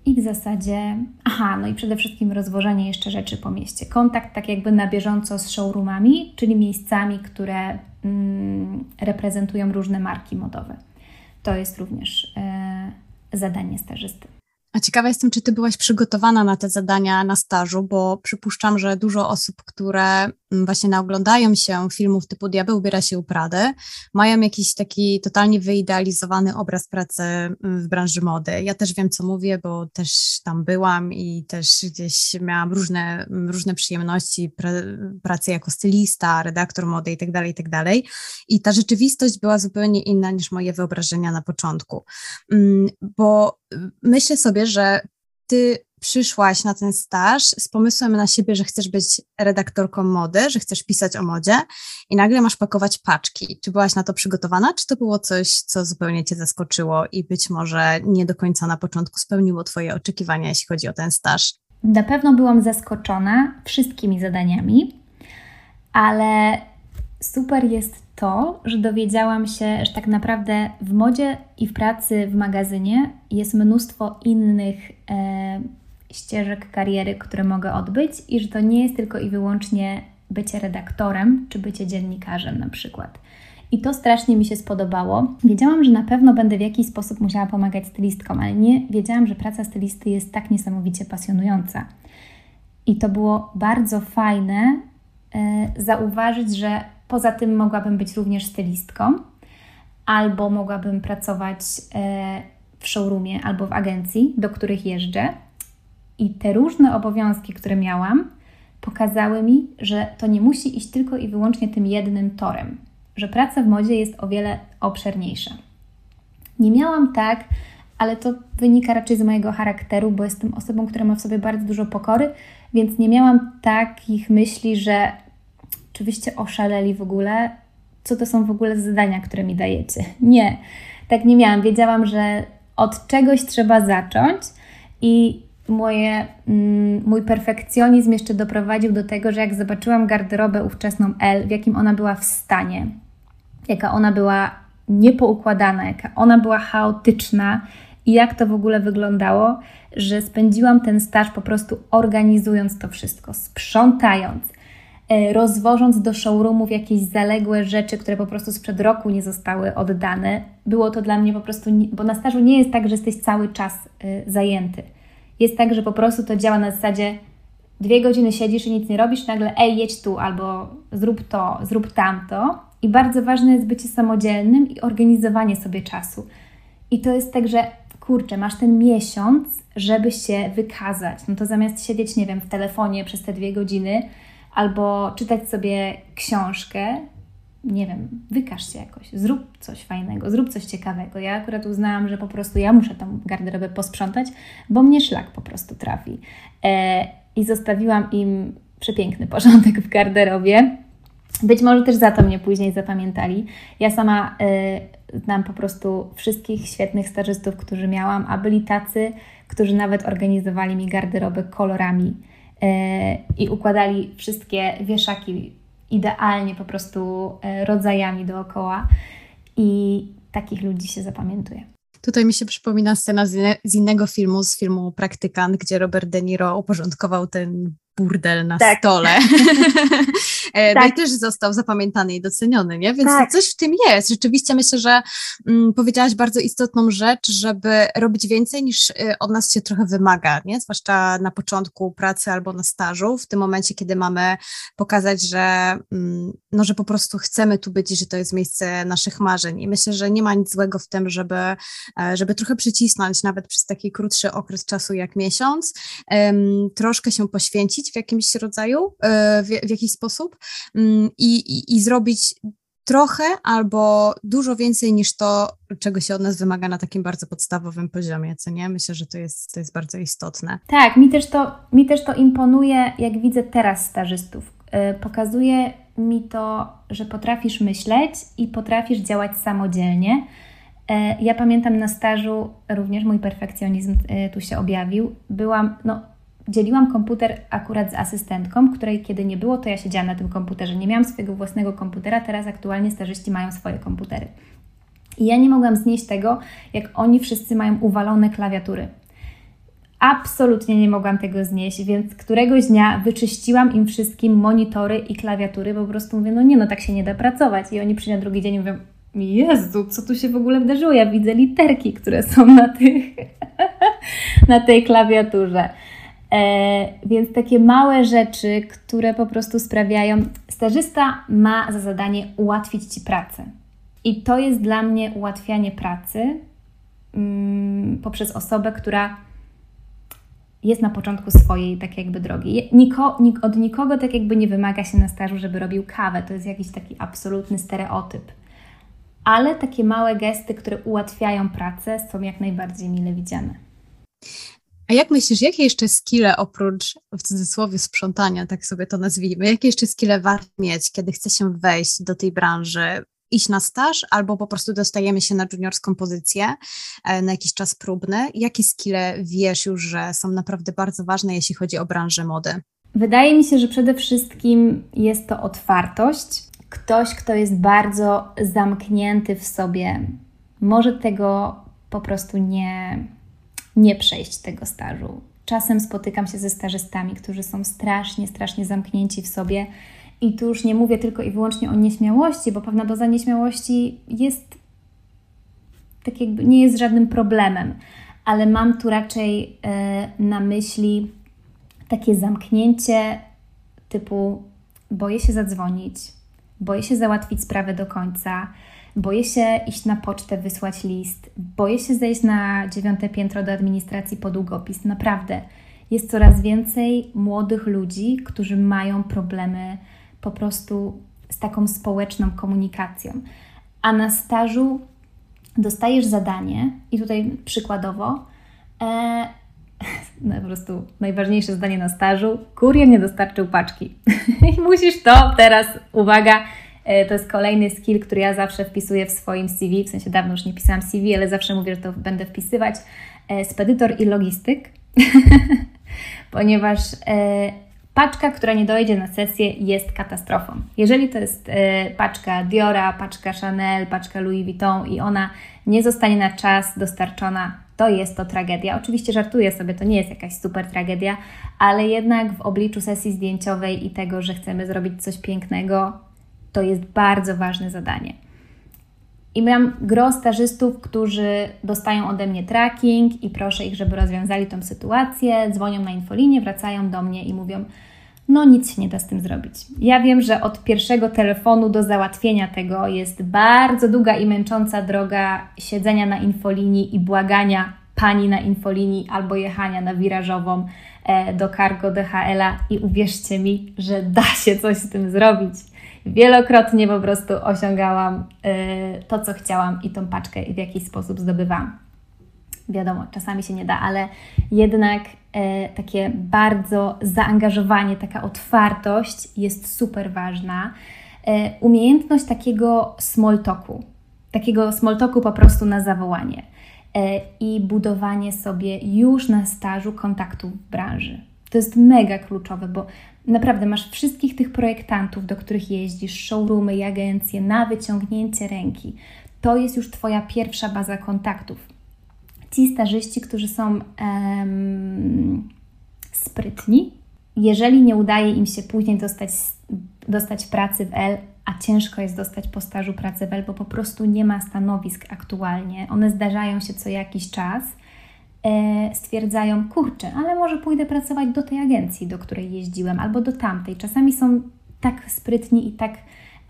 i w zasadzie, aha, no i przede wszystkim rozwożenie jeszcze rzeczy po mieście. Kontakt tak jakby na bieżąco z showroomami, czyli miejscami, które mm, reprezentują różne marki modowe to jest również e, zadanie stażysty. A ciekawa jestem, czy ty byłaś przygotowana na te zadania na stażu, bo przypuszczam, że dużo osób, które właśnie naoglądają się filmów typu Diabeł ubiera się u Prady, mają jakiś taki totalnie wyidealizowany obraz pracy mm, w branży mody. Ja też wiem, co mówię, bo też tam byłam i też gdzieś miałam różne, mm, różne przyjemności pra, pracy jako stylista, redaktor mody itd., tak itd. Tak I ta rzeczywistość była zupełnie inna niż moje wyobrażenia na początku. Bo myślę sobie, że ty przyszłaś na ten staż z pomysłem na siebie, że chcesz być redaktorką mody, że chcesz pisać o modzie i nagle masz pakować paczki. Czy byłaś na to przygotowana, czy to było coś, co zupełnie cię zaskoczyło i być może nie do końca na początku spełniło twoje oczekiwania, jeśli chodzi o ten staż? Na pewno byłam zaskoczona wszystkimi zadaniami, ale super jest to, że dowiedziałam się, że tak naprawdę w modzie i w pracy w magazynie jest mnóstwo innych e, ścieżek kariery, które mogę odbyć, i że to nie jest tylko i wyłącznie bycie redaktorem czy bycie dziennikarzem na przykład. I to strasznie mi się spodobało. Wiedziałam, że na pewno będę w jakiś sposób musiała pomagać stylistkom, ale nie wiedziałam, że praca stylisty jest tak niesamowicie pasjonująca. I to było bardzo fajne e, zauważyć, że Poza tym mogłabym być również stylistką, albo mogłabym pracować e, w showroomie albo w agencji, do których jeżdżę. I te różne obowiązki, które miałam, pokazały mi, że to nie musi iść tylko i wyłącznie tym jednym torem, że praca w modzie jest o wiele obszerniejsza. Nie miałam tak, ale to wynika raczej z mojego charakteru, bo jestem osobą, która ma w sobie bardzo dużo pokory, więc nie miałam takich myśli, że oczywiście oszaleli w ogóle, co to są w ogóle zadania, które mi dajecie. Nie, tak nie miałam. Wiedziałam, że od czegoś trzeba zacząć i moje, mm, mój perfekcjonizm jeszcze doprowadził do tego, że jak zobaczyłam garderobę ówczesną L, w jakim ona była w stanie, jaka ona była niepoukładana, jaka ona była chaotyczna i jak to w ogóle wyglądało, że spędziłam ten staż po prostu organizując to wszystko, sprzątając, e, rozwożąc do showroomów jakieś zaległe rzeczy, które po prostu sprzed roku nie zostały oddane. Było to dla mnie po prostu, bo na stażu nie jest tak, że jesteś cały czas e, zajęty. Jest tak, że po prostu to działa na zasadzie dwie godziny siedzisz i nic nie robisz, nagle ej, jedź tu albo zrób to, zrób tamto. I bardzo ważne jest bycie samodzielnym i organizowanie sobie czasu. I to jest tak, że kurczę, masz ten miesiąc, żeby się wykazać. No to zamiast siedzieć, nie wiem, w telefonie przez te dwie godziny albo czytać sobie książkę, nie wiem, wykaż się jakoś, zrób coś fajnego, zrób coś ciekawego. Ja akurat uznałam, że po prostu ja muszę tą garderobę posprzątać, bo mnie szlak po prostu trafi. E, I zostawiłam im przepiękny porządek w garderobie. Być może też za to mnie później zapamiętali. Ja sama y, znam po prostu wszystkich świetnych stażystów, którzy miałam, a byli tacy, którzy nawet organizowali mi garderobę kolorami y, i układali wszystkie wieszaki idealnie po prostu y, rodzajami dookoła. I takich ludzi się zapamiętuje. Tutaj mi się przypomina scena z innego filmu, z filmu Praktykant, gdzie Robert De Niro uporządkował ten burdel na tak. stole. E, no tak. i też został zapamiętany i doceniony, nie? Więc tak. coś w tym jest. Rzeczywiście myślę, że mm, powiedziałaś bardzo istotną rzecz, żeby robić więcej niż y, od nas się trochę wymaga, nie? Zwłaszcza na początku pracy albo na stażu, w tym momencie, kiedy mamy pokazać, że, mm, no, że po prostu chcemy tu być i że to jest miejsce naszych marzeń. I myślę, że nie ma nic złego w tym, żeby, e, żeby trochę przycisnąć, nawet przez taki krótszy okres czasu jak miesiąc, troszkę się poświęcić w jakimś rodzaju, e, w, w jakiś sposób mm, i, i, i zrobić trochę albo dużo więcej niż to, czego się od nas wymaga na takim bardzo podstawowym poziomie, co nie? Myślę, że to jest, to jest bardzo istotne. Tak, mi też, to, mi też to imponuje, jak widzę teraz stażystów. E, pokazuje mi to, że potrafisz myśleć i potrafisz działać samodzielnie. E, ja pamiętam na stażu również mój perfekcjonizm tu się objawił. Byłam, no dzieliłam komputer akurat z asystentką, której kiedy nie było, to ja siedziałam na tym komputerze. Nie miałam swojego własnego komputera, teraz aktualnie starzyści mają swoje komputery. I ja nie mogłam znieść tego, jak oni wszyscy mają uwalone klawiatury. Absolutnie nie mogłam tego znieść, więc któregoś dnia wyczyściłam im wszystkim monitory i klawiatury, po prostu mówię, no nie, no tak się nie da pracować. I oni przyjdą drugi dzień mówią, Jezu, co tu się w ogóle wydarzyło? Ja widzę literki, które są na, tych, na tej klawiaturze. E, więc takie małe rzeczy, które po prostu sprawiają, stażysta ma za zadanie ułatwić Ci pracę. I to jest dla mnie ułatwianie pracy mm, poprzez osobę, która jest na początku swojej tak jakby drogi. Niko, nik, od nikogo tak jakby nie wymaga się na stażu, żeby robił kawę. To jest jakiś taki absolutny stereotyp. Ale takie małe gesty, które ułatwiają pracę, są jak najbardziej mile widziane. A jak myślisz, jakie jeszcze skille oprócz w cudzysłowie sprzątania, tak sobie to nazwijmy, jakie jeszcze skille warto mieć, kiedy chce się wejść do tej branży, iść na staż, albo po prostu dostajemy się na juniorską pozycję e, na jakiś czas próbny? Jakie skille wiesz już, że są naprawdę bardzo ważne, jeśli chodzi o branżę mody? Wydaje mi się, że przede wszystkim jest to otwartość. Ktoś, kto jest bardzo zamknięty w sobie, może tego po prostu nie, nie przejść tego stażu. Czasem spotykam się ze stażystami, którzy są strasznie, strasznie zamknięci w sobie. I tu już nie mówię tylko i wyłącznie o nieśmiałości, bo pewna doza nieśmiałości jest tak jakby nie jest żadnym problemem, ale mam tu raczej y, na myśli takie zamknięcie typu boję się zadzwonić, boję się załatwić sprawę do końca, boję się iść na pocztę, wysłać list, boję się zejść na dziewiąte piętro do administracji po długopis. Naprawdę. Jest coraz więcej młodych ludzi, którzy mają problemy po prostu z taką społeczną komunikacją. A na stażu dostajesz zadanie, i tutaj przykładowo, e, no, po prostu najważniejsze zdanie na stażu, kurier nie dostarczył paczki. I musisz to teraz, uwaga, to jest kolejny skill, który ja zawsze wpisuję w swoim CV, w sensie dawno już nie pisałam CV, ale zawsze mówię, że to będę wpisywać, e, spedytor i logistyk, ponieważ e, paczka, która nie dojdzie na sesję jest katastrofą. Jeżeli to jest paczka Diora, paczka Chanel, paczka Louis Vuitton i ona nie zostanie na czas dostarczona, to jest to tragedia. Oczywiście żartuję sobie, to nie jest jakaś super tragedia, ale jednak w obliczu sesji zdjęciowej i tego, że chcemy zrobić coś pięknego, to jest bardzo ważne zadanie. I mam gro stażystów, którzy dostają ode mnie tracking i proszę ich, żeby rozwiązali tą sytuację, dzwonią na infolinię, wracają do mnie i mówią: no nic się nie da z tym zrobić. Ja wiem, że od pierwszego telefonu do załatwienia tego jest bardzo długa i męcząca droga siedzenia na infolinii i błagania pani na infolinii albo jechania na wirażową e, do Cargo DHL-a i uwierzcie mi, że da się coś z tym zrobić. Wielokrotnie po prostu osiągałam e, to, co chciałam i tą paczkę w jakiś sposób zdobywałam. Wiadomo, czasami się nie da, ale jednak e, takie bardzo zaangażowanie, taka otwartość jest super ważna. E, umiejętność takiego small talku, takiego small talku po prostu na zawołanie i budowanie sobie już na stażu kontaktów w branży. To jest mega kluczowe, bo naprawdę masz wszystkich tych projektantów, do których jeździsz, showroomy i agencje na wyciągnięcie ręki. To jest już Twoja pierwsza baza kontaktów. Ci stażyści, którzy są um, sprytni, jeżeli nie udaje im się później dostać, dostać pracy w L, a ciężko jest dostać po stażu pracy w L, bo po prostu nie ma stanowisk aktualnie, one zdarzają się co jakiś czas, stwierdzają, kurczę, ale może pójdę pracować do tej agencji, do której jeździłem, albo do tamtej. Czasami są tak sprytni i tak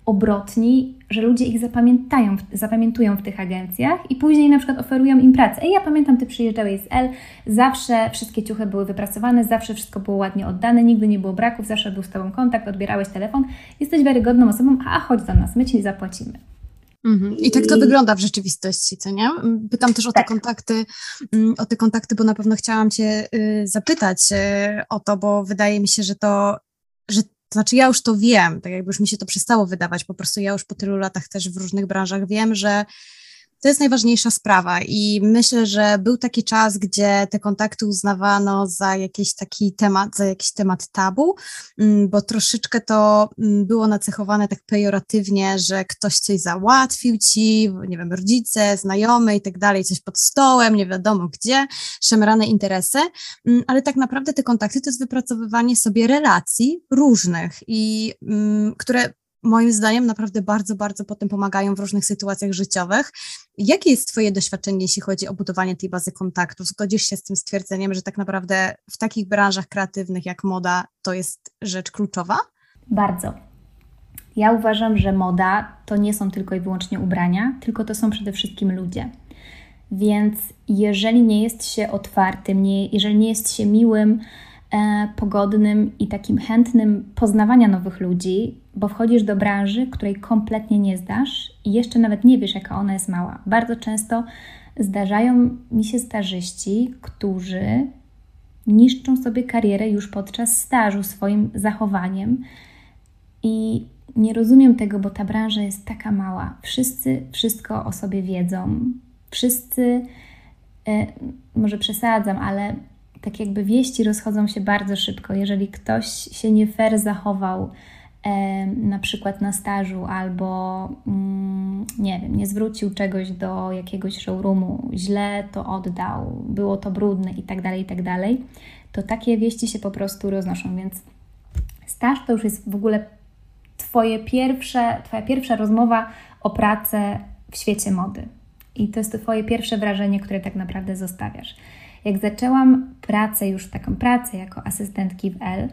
obrotni, że ludzie ich zapamiętają, zapamiętują w tych agencjach i później na przykład oferują im pracę. Ej, ja pamiętam, Ty przyjeżdżałeś z L, zawsze wszystkie ciuchy były wypracowane, zawsze wszystko było ładnie oddane, nigdy nie było braków, zawsze był z Tobą kontakt, odbierałeś telefon, jesteś wiarygodną osobą, a chodź do nas, my Ci zapłacimy. Mhm. I tak to I... wygląda w rzeczywistości, co nie? Pytam też o te tak. kontakty, mm, o te kontakty, bo na pewno chciałam Cię y, zapytać y, o to, bo wydaje mi się, że to, że to znaczy, ja już to wiem, tak jakby już mi się to przestało wydawać, po prostu ja już po tylu latach też w różnych branżach wiem, że to jest najważniejsza sprawa i myślę, że był taki czas, gdzie te kontakty uznawano za jakiś taki temat, za jakiś temat tabu, mm, bo troszeczkę to mm, było nacechowane tak pejoratywnie, że ktoś coś załatwił ci, nie wiem, rodzice, znajomy i tak dalej, coś pod stołem, nie wiadomo gdzie, szemrane interesy, mm, ale tak naprawdę te kontakty to jest wypracowywanie sobie relacji różnych i które moim zdaniem naprawdę bardzo, bardzo potem pomagają w różnych sytuacjach życiowych. Jakie jest Twoje doświadczenie, jeśli chodzi o budowanie tej bazy kontaktów? Zgodzisz się z tym stwierdzeniem, że tak naprawdę w takich branżach kreatywnych jak moda to jest rzecz kluczowa? Bardzo. Ja uważam, że moda to nie są tylko i wyłącznie ubrania, tylko to są przede wszystkim ludzie. Więc jeżeli nie jest się otwartym, nie, jeżeli nie jest się miłym, pogodnym i takim chętnym poznawania nowych ludzi, bo wchodzisz do branży, której kompletnie nie zdasz i jeszcze nawet nie wiesz, jaka ona jest mała. Bardzo często zdarzają mi się stażyści, którzy niszczą sobie karierę już podczas stażu swoim zachowaniem i nie rozumiem tego, bo ta branża jest taka mała. Wszyscy wszystko o sobie wiedzą. Wszyscy, e, może przesadzam, ale tak jakby wieści rozchodzą się bardzo szybko. Jeżeli ktoś się nie fair zachował, na przykład na stażu albo mm, nie wiem, nie zwrócił czegoś do jakiegoś showroomu, źle to oddał, było to brudne i tak dalej, i tak to takie wieści się po prostu roznoszą, więc staż to już jest w ogóle twoje pierwsze, Twoja pierwsza rozmowa o pracę w świecie mody. I to jest Twoje pierwsze wrażenie, które tak naprawdę zostawiasz. Jak zaczęłam pracę, już taką pracę jako asystentki w L,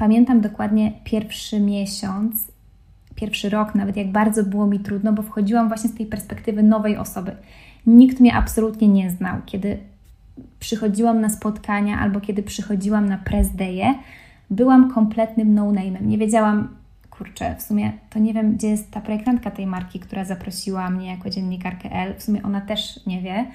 Pamiętam dokładnie pierwszy miesiąc, pierwszy rok, nawet jak bardzo było mi trudno, bo wchodziłam właśnie z tej perspektywy nowej osoby. Nikt mnie absolutnie nie znał. Kiedy przychodziłam na spotkania albo kiedy przychodziłam na press day'e, byłam kompletnym no-name'em. Nie wiedziałam, kurczę, w sumie to nie wiem, gdzie jest ta projektantka tej marki, która zaprosiła mnie jako dziennikarkę L. W sumie ona też nie wie.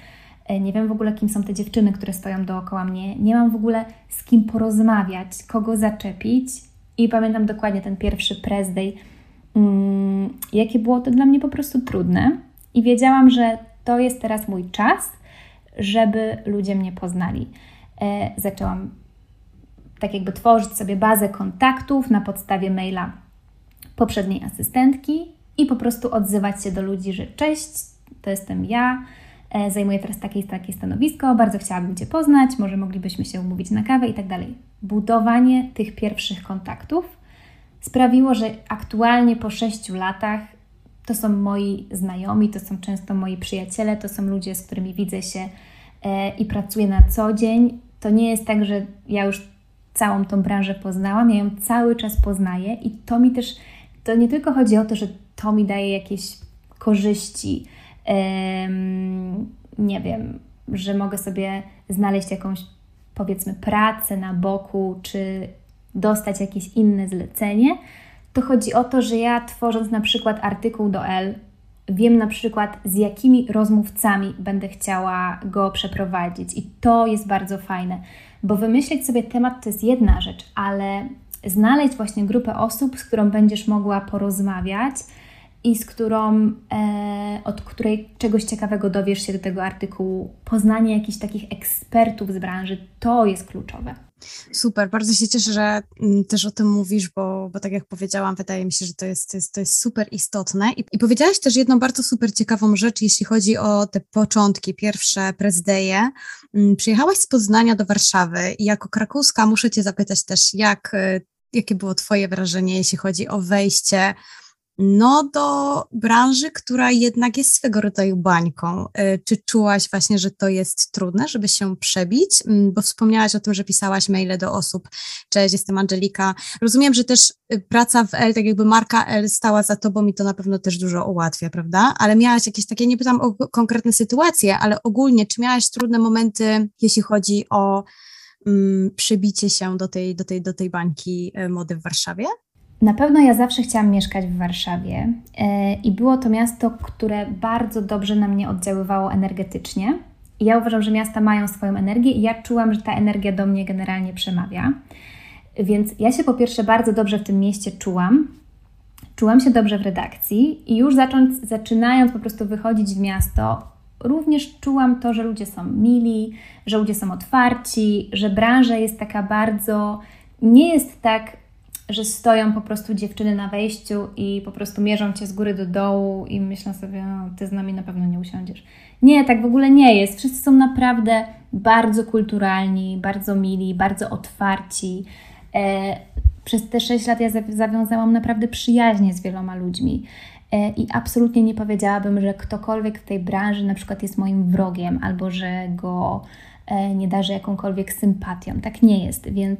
E, nie wiem w ogóle, kim są te dziewczyny, które stoją dookoła mnie. Nie mam w ogóle z kim porozmawiać, kogo zaczepić. I pamiętam dokładnie ten pierwszy press day, mm, jakie było to dla mnie po prostu trudne. I wiedziałam, że to jest teraz mój czas, żeby ludzie mnie poznali. E, zaczęłam tak jakby tworzyć sobie bazę kontaktów na podstawie maila poprzedniej asystentki i po prostu odzywać się do ludzi, że cześć, to jestem ja, zajmuję teraz takie takie stanowisko, bardzo chciałabym Cię poznać, może moglibyśmy się umówić na kawę i tak dalej. Budowanie tych pierwszych kontaktów sprawiło, że aktualnie po sześciu latach to są moi znajomi, to są często moi przyjaciele, to są ludzie, z którymi widzę się e, i pracuję na co dzień. To nie jest tak, że ja już całą tą branżę poznałam, ja ją cały czas poznaję i to mi też, to nie tylko chodzi o to, że to mi daje jakieś korzyści, nie wiem, że mogę sobie znaleźć jakąś powiedzmy pracę na boku, czy dostać jakieś inne zlecenie, to chodzi o to, że ja tworząc na przykład artykuł do L, wiem na przykład z jakimi rozmówcami będę chciała go przeprowadzić. I to jest bardzo fajne, bo wymyślić sobie temat to jest jedna rzecz, ale znaleźć właśnie grupę osób, z którą będziesz mogła porozmawiać i z którą, e, od której czegoś ciekawego dowiesz się do tego artykułu, poznanie jakichś takich ekspertów z branży, to jest kluczowe. Super, bardzo się cieszę, że mm, też o tym mówisz, bo, bo tak jak powiedziałam, wydaje mi się, że to jest, to jest, to jest super istotne. I, I powiedziałaś też jedną bardzo super ciekawą rzecz, jeśli chodzi o te początki, pierwsze prezdeje. Mm, przyjechałaś z Poznania do Warszawy i jako krakowska muszę Cię zapytać też, jak, y, jakie było Twoje wrażenie, jeśli chodzi o wejście no, do branży, która jednak jest swego rodzaju bańką. Y, czy czułaś właśnie, że to jest trudne, żeby się przebić? Mm, bo wspomniałaś o tym, że pisałaś maile do osób. Cześć, jestem Angelika. Rozumiem, że też y, praca w L, tak jakby marka L stała za tobą i to na pewno też dużo ułatwia, prawda? Ale miałaś jakieś takie, nie pytam o konkretne sytuacje, ale ogólnie, czy miałaś trudne momenty, jeśli chodzi o przybicie się do tej, do, tej, do tej bańki y, mody w Warszawie? Na pewno ja zawsze chciałam mieszkać w Warszawie e, i było to miasto, które bardzo dobrze na mnie oddziaływało energetycznie. Ja uważam, że miasta mają swoją energię i ja czułam, że ta energia do mnie generalnie przemawia. Więc ja się po pierwsze bardzo dobrze w tym mieście czułam. Czułam się dobrze w redakcji i już zaczynając po prostu wychodzić w miasto, również czułam to, że ludzie są mili, że ludzie są otwarci, że branża jest taka bardzo, nie jest tak że stoją po prostu dziewczyny na wejściu i po prostu mierzą cię z góry do dołu i myślą sobie, no, ty z nami na pewno nie usiądziesz. Nie, tak w ogóle nie jest. Wszyscy są naprawdę bardzo kulturalni, bardzo mili, bardzo otwarci. E, przez te 6 lat ja zawiązałam naprawdę przyjaźnie z wieloma ludźmi. E, I absolutnie nie powiedziałabym, że ktokolwiek w tej branży na przykład jest moim wrogiem albo że go e, nie darzy jakąkolwiek sympatią. Tak nie jest, więc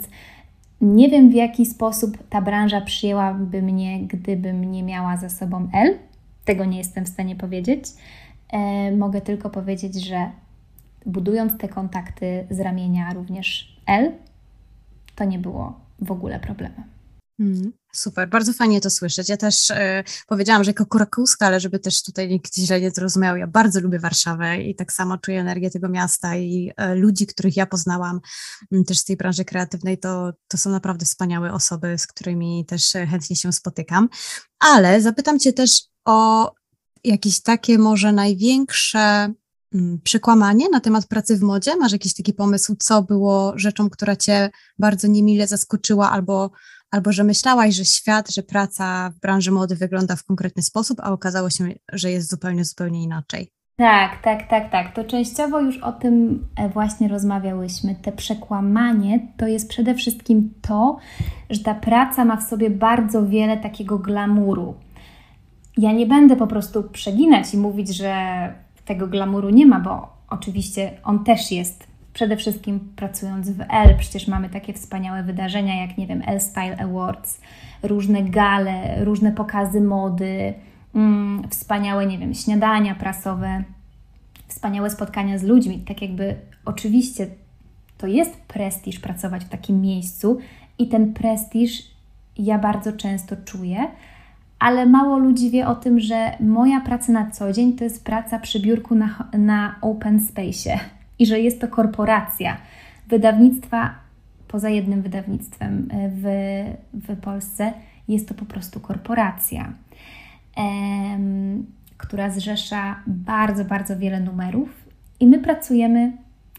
nie wiem, w jaki sposób ta branża przyjęłaby mnie, gdybym nie miała za sobą L. Tego nie jestem w stanie powiedzieć. E, mogę tylko powiedzieć, że budując te kontakty z ramienia również L, to nie było w ogóle problemem. Mm, super, bardzo fajnie to słyszeć. Ja też e, powiedziałam, że jako Kurakuska, ale żeby też tutaj nikt źle nie zrozumiał, ja bardzo lubię Warszawę i tak samo czuję energię tego miasta i e, ludzi, których ja poznałam m, też z tej branży kreatywnej, to, to są naprawdę wspaniałe osoby, z którymi też e, chętnie się spotykam. Ale zapytam Cię też o jakieś takie może największe przekłamanie na temat pracy w modzie? Masz jakiś taki pomysł, co było rzeczą, która Cię bardzo niemile zaskoczyła albo albo że myślałaś, że świat, że praca w branży mody wygląda w konkretny sposób, a okazało się, że jest zupełnie, zupełnie inaczej. Tak, tak, tak, tak. To częściowo już o tym e, właśnie rozmawiałyśmy. Te przekłamanie to jest przede wszystkim to, że ta praca ma w sobie bardzo wiele takiego glamuru. Ja nie będę po prostu przeginać i mówić, że tego glamuru nie ma, bo oczywiście on też jest przede wszystkim pracując w L, przecież mamy takie wspaniałe wydarzenia jak, nie wiem, L Style Awards, różne gale, różne pokazy mody, mm, wspaniałe, nie wiem, śniadania prasowe, wspaniałe spotkania z ludźmi. Tak jakby oczywiście to jest prestiż pracować w takim miejscu i ten prestiż ja bardzo często czuję, ale mało ludzi wie o tym, że moja praca na co dzień to jest praca przy biurku na, na open space i że jest to korporacja. Wydawnictwa, poza jednym wydawnictwem e, w, w Polsce, jest to po prostu korporacja, em, która zrzesza bardzo, bardzo wiele numerów i my pracujemy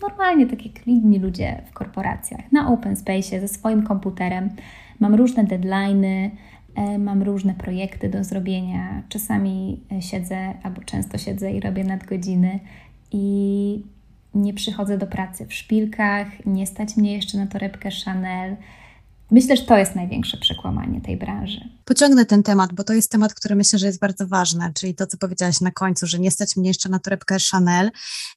normalnie, tak jak inni ludzie w korporacjach, na open space ze swoim komputerem. Mam różne deadlines, mam różne projekty do zrobienia. Czasami siedzę, albo często siedzę i robię nadgodziny i nie przychodzę do pracy w szpilkach, nie stać mnie jeszcze na torebkę Chanel. Myślę, że to jest największe przekłamanie tej branży. Pociągnę ten temat, bo to jest temat, który myślę, że jest bardzo ważny, czyli to, co powiedziałaś na końcu, że nie stać mnie jeszcze na torebkę Chanel.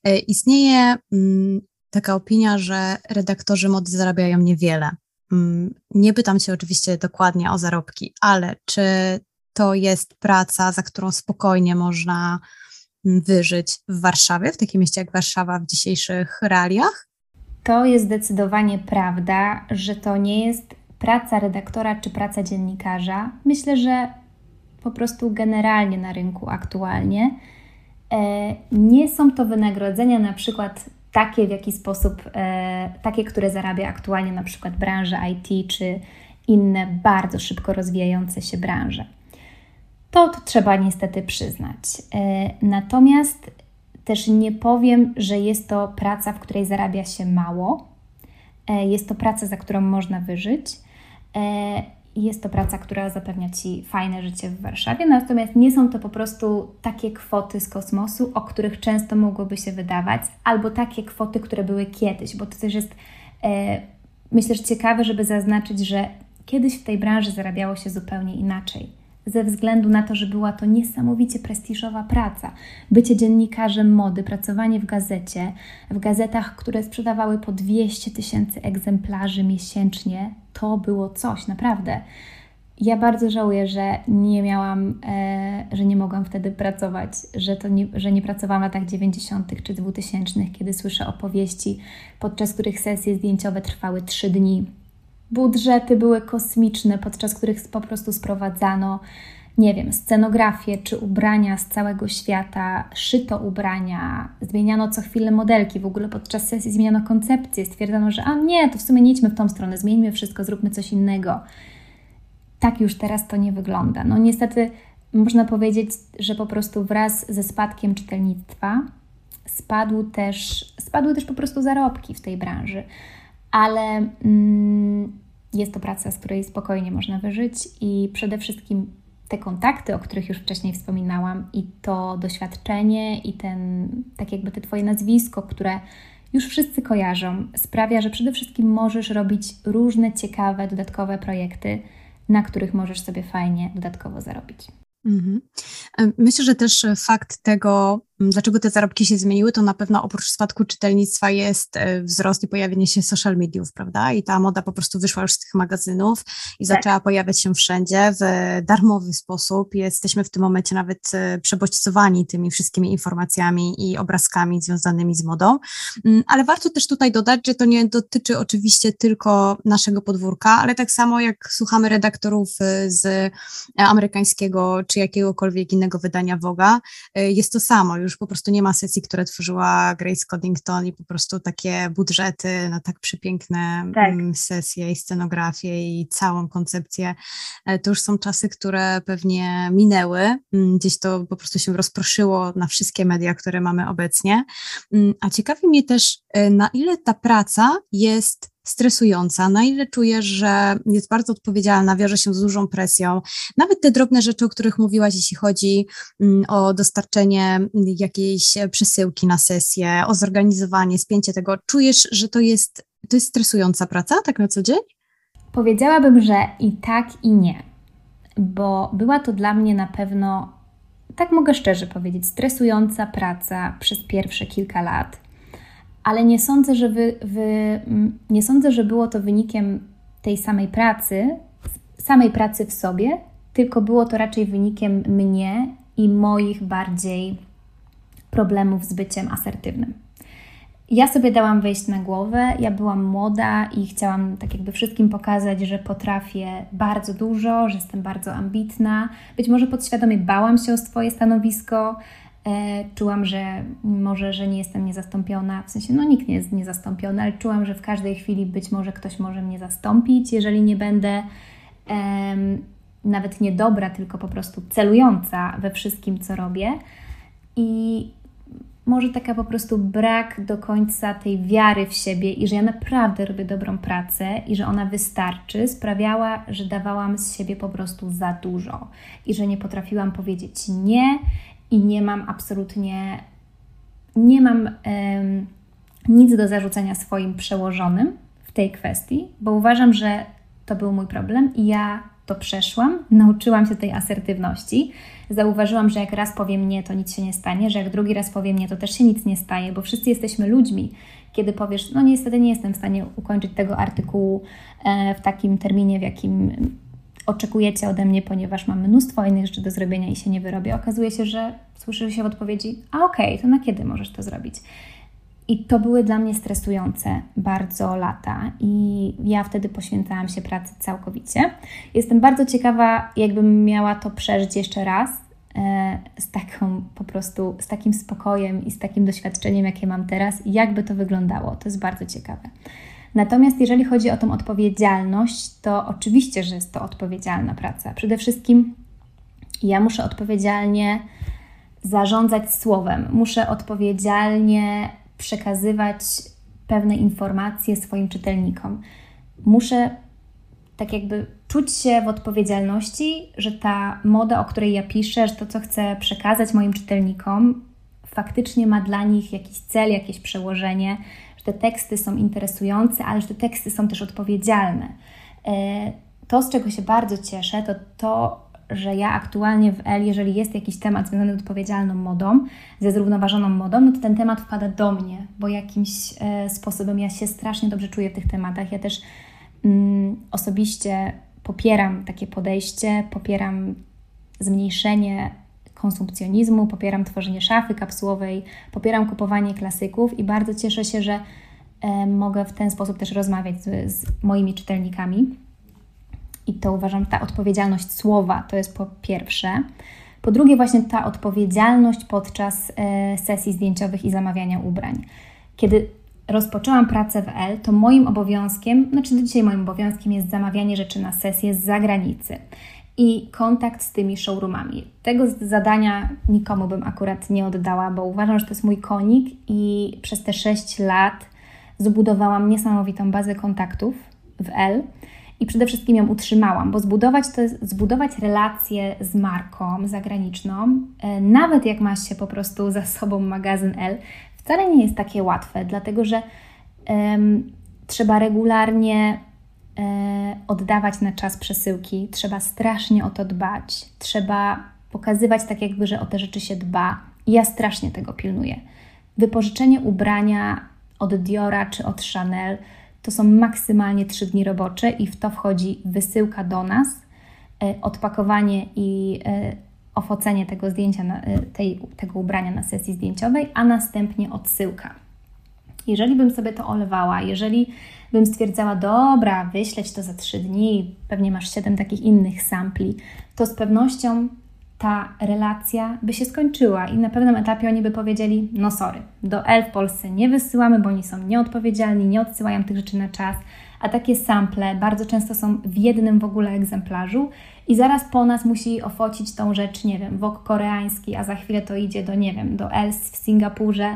E, istnieje mm, taka opinia, że redaktorzy mody zarabiają niewiele. Mm, nie pytam Cię oczywiście dokładnie o zarobki, ale czy to jest praca, za którą spokojnie można wyżyć w Warszawie, w takim mieście jak Warszawa w dzisiejszych realiach? To jest zdecydowanie prawda, że to nie jest praca redaktora czy praca dziennikarza. Myślę, że po prostu generalnie na rynku aktualnie e, nie są to wynagrodzenia na przykład takie, w jaki sposób, e, takie, które zarabia aktualnie na przykład branża IT czy inne bardzo szybko rozwijające się branże. To, to trzeba niestety przyznać. E, natomiast też nie powiem, że jest to praca, w której zarabia się mało. E, jest to praca, za którą można wyżyć. E, jest to praca, która zapewnia Ci fajne życie w Warszawie, natomiast nie są to po prostu takie kwoty z kosmosu, o których często mogłoby się wydawać, albo takie kwoty, które były kiedyś, bo to też jest, myślę, że ciekawe, żeby zaznaczyć, że kiedyś w tej branży zarabiało się zupełnie inaczej ze względu na to, że była to niesamowicie prestiżowa praca. Bycie dziennikarzem mody, pracowanie w gazecie, w gazetach, które sprzedawały po 200 tysięcy egzemplarzy miesięcznie, to było coś, naprawdę. Ja bardzo żałuję, że nie miałam, e, że nie mogłam wtedy pracować, że, to nie, że nie pracowałam w latach 90. czy 2000, kiedy słyszę opowieści, podczas których sesje zdjęciowe trwały 3 dni Budżety były kosmiczne, podczas których po prostu sprowadzano, nie wiem, scenografię czy ubrania z całego świata, szyto ubrania, zmieniano co chwilę modelki, w ogóle podczas sesji zmieniano koncepcję, stwierdzono, że a nie, to w sumie nie idźmy w tą stronę, zmieńmy wszystko, zróbmy coś innego. Tak już teraz to nie wygląda. No niestety można powiedzieć, że po prostu wraz ze spadkiem czytelnictwa spadł też, spadły też po prostu zarobki w tej branży ale mm, jest to praca, z której spokojnie można wyżyć i przede wszystkim te kontakty, o których już wcześniej wspominałam, i to doświadczenie, i ten, tak jakby te Twoje nazwisko, które już wszyscy kojarzą, sprawia, że przede wszystkim możesz robić różne ciekawe, dodatkowe projekty, na których możesz sobie fajnie dodatkowo zarobić. Mhm. Myślę, że też fakt tego, dlaczego te zarobki się zmieniły, to na pewno oprócz spadku czytelnictwa jest e, wzrost i pojawienie się social mediów, prawda? I ta moda po prostu wyszła już z tych magazynów i tak. zaczęła pojawiać się wszędzie w darmowy sposób. Jesteśmy w tym momencie nawet e, przebodźcowani tymi wszystkimi informacjami i obrazkami związanymi z modą. Ale warto też tutaj dodać, że to nie dotyczy oczywiście tylko naszego podwórka, ale tak samo jak słuchamy redaktorów e, z amerykańskiego czy jakiegokolwiek innego wydania Woga, jest to samo. Już już po prostu nie ma sesji, które tworzyła Grace Coddington i po prostu takie budżety na tak przepiękne tak. Mm, sesje i scenografię i całą koncepcję. E, to już są czasy, które pewnie minęły. Mm, gdzieś to po prostu się rozproszyło na wszystkie media, które mamy obecnie. Mm, a ciekawi mnie też, na ile ta praca jest stresująca, na ile czujesz, że jest bardzo odpowiedzialna, wiąże się z dużą presją. Nawet te drobne rzeczy, o których mówiłaś, jeśli chodzi mm, o dostarczenie jakiejś przesyłki na sesję, o zorganizowanie, spięcie tego, czujesz, że to jest, to jest stresująca praca, tak na co dzień? Powiedziałabym, że i tak, i nie, bo była to dla mnie na pewno, tak mogę szczerze powiedzieć, stresująca praca przez pierwsze kilka lat ale nie sądzę, że wy, wy, mm, nie sądzę, że było to wynikiem tej samej pracy, samej pracy w sobie, tylko było to raczej wynikiem mnie i moich bardziej problemów z byciem asertywnym. Ja sobie dałam wejść na głowę, ja byłam młoda i chciałam tak jakby wszystkim pokazać, że potrafię bardzo dużo, że jestem bardzo ambitna. Być może podświadomie bałam się o swoje stanowisko, czułam, że może, że nie jestem niezastąpiona, w sensie no nikt nie jest niezastąpiony, ale czułam, że w każdej chwili być może ktoś może mnie zastąpić, jeżeli nie będę nawet nie dobra, tylko po prostu celująca we wszystkim, co robię. I może taka po prostu brak do końca tej wiary w siebie i że ja naprawdę robię dobrą pracę i że ona wystarczy, sprawiała, że dawałam z siebie po prostu za dużo i że nie potrafiłam powiedzieć nie i nie mam absolutnie, nie mam nic do zarzucenia swoim przełożonym w tej kwestii, bo uważam, że to był mój problem i ja to przeszłam, nauczyłam się tej asertywności. Zauważyłam, że jak raz powiem nie, to nic się nie stanie, że jak drugi raz powiem nie, to też się nic nie staje, bo wszyscy jesteśmy ludźmi. Kiedy powiesz, no niestety nie jestem w stanie ukończyć tego artykułu e, w takim terminie, w jakim oczekujecie ode mnie, ponieważ mam mnóstwo innych rzeczy do zrobienia i się nie wyrobię, okazuje się, że słyszy się w odpowiedzi, a okej, okay, to na kiedy możesz to zrobić? I to były dla mnie stresujące bardzo lata, i ja wtedy poświęcałam się pracy całkowicie. Jestem bardzo ciekawa, jakbym miała to przeżyć jeszcze raz, e, z taką po prostu, z takim spokojem i z takim doświadczeniem, jakie mam teraz, jakby to wyglądało. To jest bardzo ciekawe. Natomiast jeżeli chodzi o tą odpowiedzialność, to oczywiście, że jest to odpowiedzialna praca. Przede wszystkim ja muszę odpowiedzialnie zarządzać słowem, muszę odpowiedzialnie przekazywać pewne informacje swoim czytelnikom. Muszę tak jakby czuć się w odpowiedzialności, że ta moda, o której ja piszę, że to, co chcę przekazać moim czytelnikom, faktycznie ma dla nich jakiś cel, jakieś przełożenie, że te teksty są interesujące, ale że te teksty są też odpowiedzialne. E, to, z czego się bardzo cieszę, to to, że ja aktualnie w L, jeżeli jest jakiś temat związany z odpowiedzialną modą, ze zrównoważoną modą, no to ten temat wpada do mnie, bo jakimś e, sposobem ja się strasznie dobrze czuję w tych tematach. Ja też mm, osobiście popieram takie podejście, popieram zmniejszenie konsumpcjonizmu, popieram tworzenie szafy kapsułowej, popieram kupowanie klasyków i bardzo cieszę się, że e, mogę w ten sposób też rozmawiać z, z moimi czytelnikami. I to uważam, ta odpowiedzialność słowa to jest po pierwsze. Po drugie, właśnie ta odpowiedzialność podczas e, sesji zdjęciowych i zamawiania ubrań. Kiedy rozpoczęłam pracę w L, to moim obowiązkiem, znaczy do dzisiaj moim obowiązkiem jest zamawianie rzeczy na sesję z zagranicy i kontakt z tymi showroomami. Tego zadania nikomu bym akurat nie oddała, bo uważam, że to jest mój konik i przez te 6 lat zbudowałam niesamowitą bazę kontaktów w L i przede wszystkim ją utrzymałam, bo zbudować to jest zbudować relację z marką zagraniczną, e, nawet jak ma się po prostu za sobą magazyn L, wcale nie jest takie łatwe, dlatego że um, trzeba regularnie oddawać na czas przesyłki, trzeba strasznie o to dbać, trzeba pokazywać tak jakby, że o te rzeczy się dba. I ja strasznie tego pilnuję. Wypożyczenie ubrania od Diora czy od Chanel to są maksymalnie 3 dni robocze i w to wchodzi wysyłka do nas, e, odpakowanie i e, ofocenie tego zdjęcia, e, tej, tego ubrania na sesji zdjęciowej, a następnie odsyłka. Jeżeli bym sobie to olewała, jeżeli bym stwierdzała, dobra, wyśleć to za 3 dni, pewnie masz 7 takich innych sampli, to z pewnością ta relacja by się skończyła i na pewnym etapie oni by powiedzieli: No, sorry, do L w Polsce nie wysyłamy, bo oni są nieodpowiedzialni, nie odsyłają tych rzeczy na czas, a takie sample bardzo często są w jednym w ogóle egzemplarzu i zaraz po nas musi ofocić tą rzecz, nie wiem, wok koreański, a za chwilę to idzie do, nie wiem, do Els w Singapurze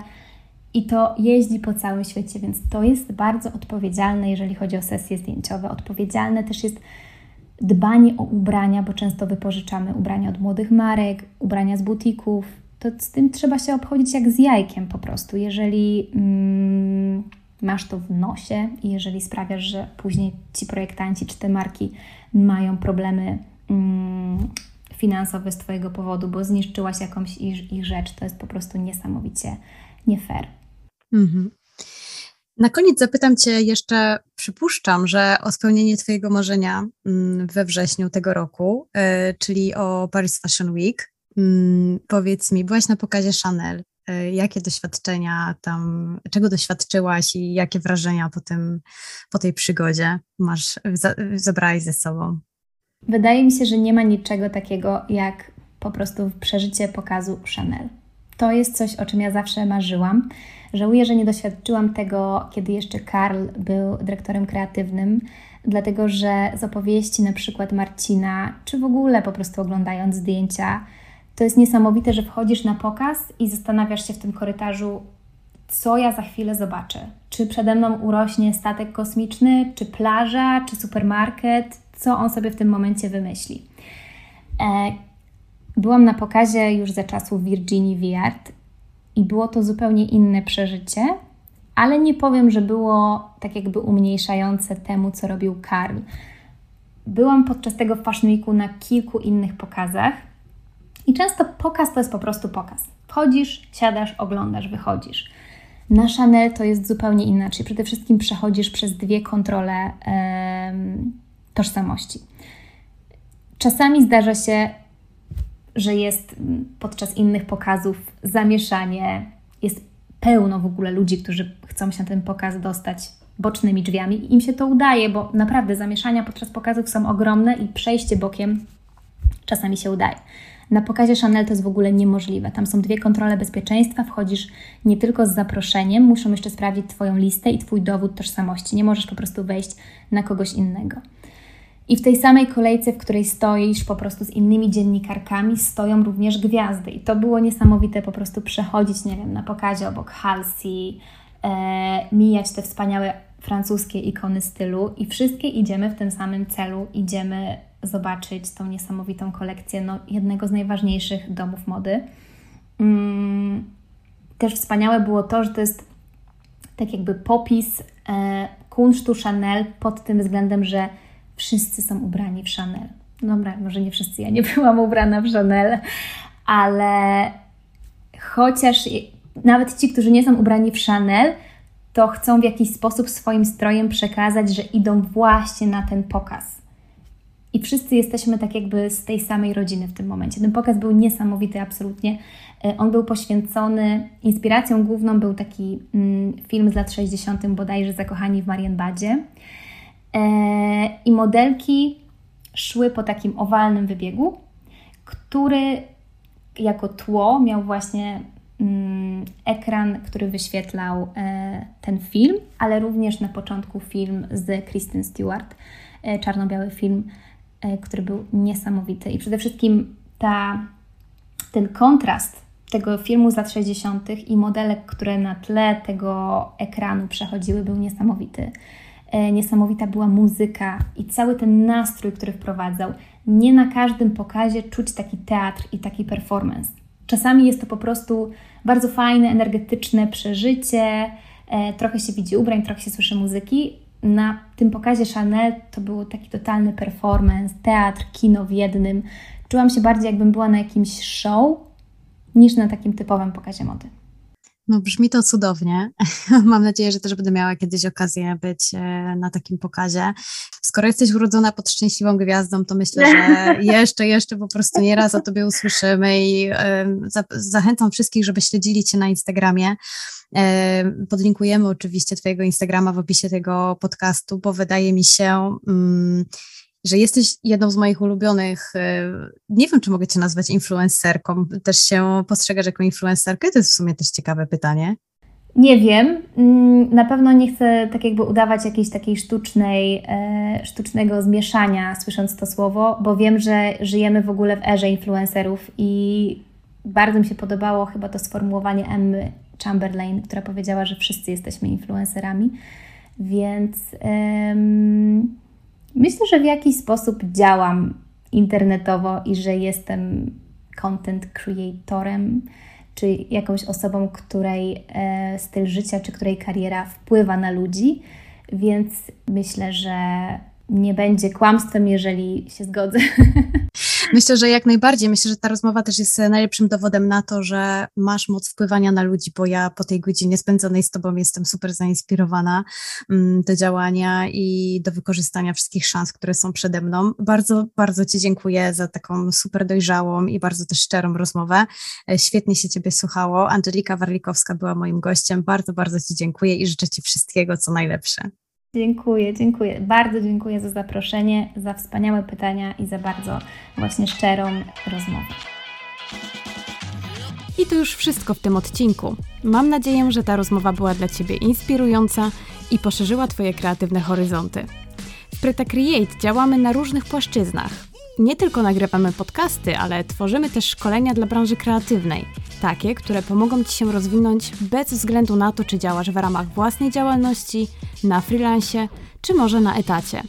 i to jeździ po całym świecie, więc to jest bardzo odpowiedzialne, jeżeli chodzi o sesje zdjęciowe. Odpowiedzialne też jest dbanie o ubrania, bo często wypożyczamy ubrania od młodych marek, ubrania z butików, to z tym trzeba się obchodzić jak z jajkiem po prostu. Jeżeli mm, masz to w nosie i jeżeli sprawiasz, że później ci projektanci czy te marki mają problemy mm, finansowe z Twojego powodu, bo zniszczyłaś jakąś ich, ich rzecz, to jest po prostu niesamowicie nie fair. Mhm. Na koniec zapytam Cię jeszcze, przypuszczam, że o spełnienie Twojego marzenia mm, we wrześniu tego roku, y, czyli o Paris Fashion Week. Mm, powiedz mi, byłaś na pokazie Chanel. Y, jakie doświadczenia tam, czego doświadczyłaś i jakie wrażenia po, tym, po tej przygodzie masz, zabrałaś ze sobą? Wydaje mi się, że nie ma niczego takiego jak po prostu przeżycie pokazu Chanel. To jest coś, o czym ja zawsze marzyłam. Żałuję, że nie doświadczyłam tego, kiedy jeszcze Karl był dyrektorem kreatywnym, dlatego że z opowieści na przykład Marcina, czy w ogóle po prostu oglądając zdjęcia, to jest niesamowite, że wchodzisz na pokaz i zastanawiasz się w tym korytarzu, co ja za chwilę zobaczę. Czy przede mną urośnie statek kosmiczny, czy plaża, czy supermarket, co on sobie w tym momencie wymyśli. E, byłam na pokazie już za czasów Virginii Viard i było to zupełnie inne przeżycie, ale nie powiem, że było tak jakby umniejszające temu, co robił Karl. Byłam podczas tego Fashion Weeku na kilku innych pokazach i często pokaz to jest po prostu pokaz. Wchodzisz, siadasz, oglądasz, wychodzisz. Na Chanel to jest zupełnie inaczej. Przede wszystkim przechodzisz przez dwie kontrole tożsamości. Czasami zdarza się, że jest podczas innych pokazów zamieszanie, jest pełno w ogóle ludzi, którzy chcą się na ten pokaz dostać bocznymi drzwiami i im się to udaje, bo naprawdę zamieszania podczas pokazów są ogromne i przejście bokiem czasami się udaje. Na pokazie Chanel to jest w ogóle niemożliwe. Tam są dwie kontrole bezpieczeństwa, wchodzisz nie tylko z zaproszeniem, muszą jeszcze sprawdzić Twoją listę i Twój dowód tożsamości. Nie możesz po prostu wejść na kogoś innego. I w tej samej kolejce, w której stoisz po prostu z innymi dziennikarkami, stoją również gwiazdy. I to było niesamowite po prostu przechodzić, nie wiem, na pokazie obok Halsey, e, mijać te wspaniałe francuskie ikony stylu i wszystkie idziemy w tym samym celu, idziemy zobaczyć tą niesamowitą kolekcję no, jednego z najważniejszych domów mody. Mm, też wspaniałe było to, że to jest tak jakby popis e, kunsztu Chanel pod tym względem, że wszyscy są ubrani w Chanel. Dobra, może nie wszyscy, ja nie byłam ubrana w Chanel, ale chociaż nawet ci, którzy nie są ubrani w Chanel, to chcą w jakiś sposób swoim strojem przekazać, że idą właśnie na ten pokaz. I wszyscy jesteśmy tak jakby z tej samej rodziny w tym momencie. Ten pokaz był niesamowity, absolutnie. E, on był poświęcony, inspiracją główną był taki mm, film z lat 60., bodajże Zakochani w Marienbadzie. E, I modelki szły po takim owalnym wybiegu, który jako tło miał właśnie mm, ekran, który wyświetlał e, ten film, ale również na początku film z Kristen Stewart, e, czarno-biały film, który był niesamowity. I przede wszystkim ta, ten kontrast tego filmu z lat 60. i modelek, które na tle tego ekranu przechodziły, był niesamowity. E, niesamowita była muzyka i cały ten nastrój, który wprowadzał. Nie na każdym pokazie czuć taki teatr i taki performance. Czasami jest to po prostu bardzo fajne, energetyczne przeżycie, e, trochę się widzi ubrań, trochę się słyszy muzyki. Na tym pokazie Chanel to był taki totalny performance, teatr, kino w jednym. Czułam się bardziej, jakbym była na jakimś show, niż na takim typowym pokazie mody. No, brzmi to cudownie. Mam nadzieję, że też będę miała kiedyś okazję być e, na takim pokazie. Skoro jesteś urodzona pod szczęśliwą gwiazdą, to myślę, że jeszcze, jeszcze po prostu nieraz o tobie usłyszymy i zachęcam wszystkich, żeby śledzili cię na Instagramie. Podlinkujemy oczywiście Twojego Instagrama w opisie tego podcastu, bo wydaje mi się, mm, że jesteś jedną z moich ulubionych, e, nie wiem, czy mogę Cię nazwać influencerką, też się postrzegasz jako influencerkę? To jest w sumie też ciekawe pytanie. Nie wiem. Mm, na pewno nie chcę tak jakby udawać jakiejś takiej sztucznej, e, sztucznego zmieszania, słysząc to słowo, bo wiem, że żyjemy w ogóle w erze influencerów i bardzo mi się podobało chyba to sformułowanie Emmy Chamberlain, która powiedziała, że wszyscy jesteśmy influencerami. Więc Myślę, że w jakiś sposób działam internetowo i że jestem content creatorem, czy jakąś osobą, której e, styl życia, czy której kariera wpływa na ludzi, więc myślę, że nie będzie kłamstwem, jeżeli się zgodzę. Myślę, że jak najbardziej. Myślę, że ta rozmowa też jest najlepszym dowodem na to, że masz moc wpływania na ludzi, bo ja po tej godzinie spędzonej z Tobą jestem super zainspirowana mm, do działania i do wykorzystania wszystkich szans, które są przede mną. Bardzo, bardzo Ci dziękuję za taką super dojrzałą i bardzo też szczerą rozmowę. E, świetnie się Ciebie słuchało. Angelika Warlikowska była moim gościem. Bardzo, bardzo Ci dziękuję i życzę Ci wszystkiego, co najlepsze. Dziękuję, dziękuję. Bardzo dziękuję za zaproszenie, za wspaniałe pytania i za bardzo właśnie szczerą rozmowę. I to już wszystko w tym odcinku. Mam nadzieję, że ta rozmowa była dla Ciebie inspirująca i poszerzyła Twoje kreatywne horyzonty. W Preta Create działamy na różnych płaszczyznach. Nie tylko nagrywamy podcasty, ale tworzymy też szkolenia dla branży kreatywnej. Takie, które pomogą Ci się rozwinąć bez względu na to, czy działasz w ramach własnej działalności, na freelancie, czy może na etacie.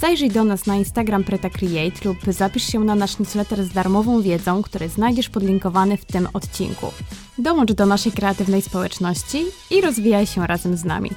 Zajrzyj do nas na Instagram Preta Create lub zapisz się na nasz newsletter z darmową wiedzą, który znajdziesz podlinkowany w tym odcinku. Dołącz do naszej kreatywnej społeczności i rozwijaj się razem z nami.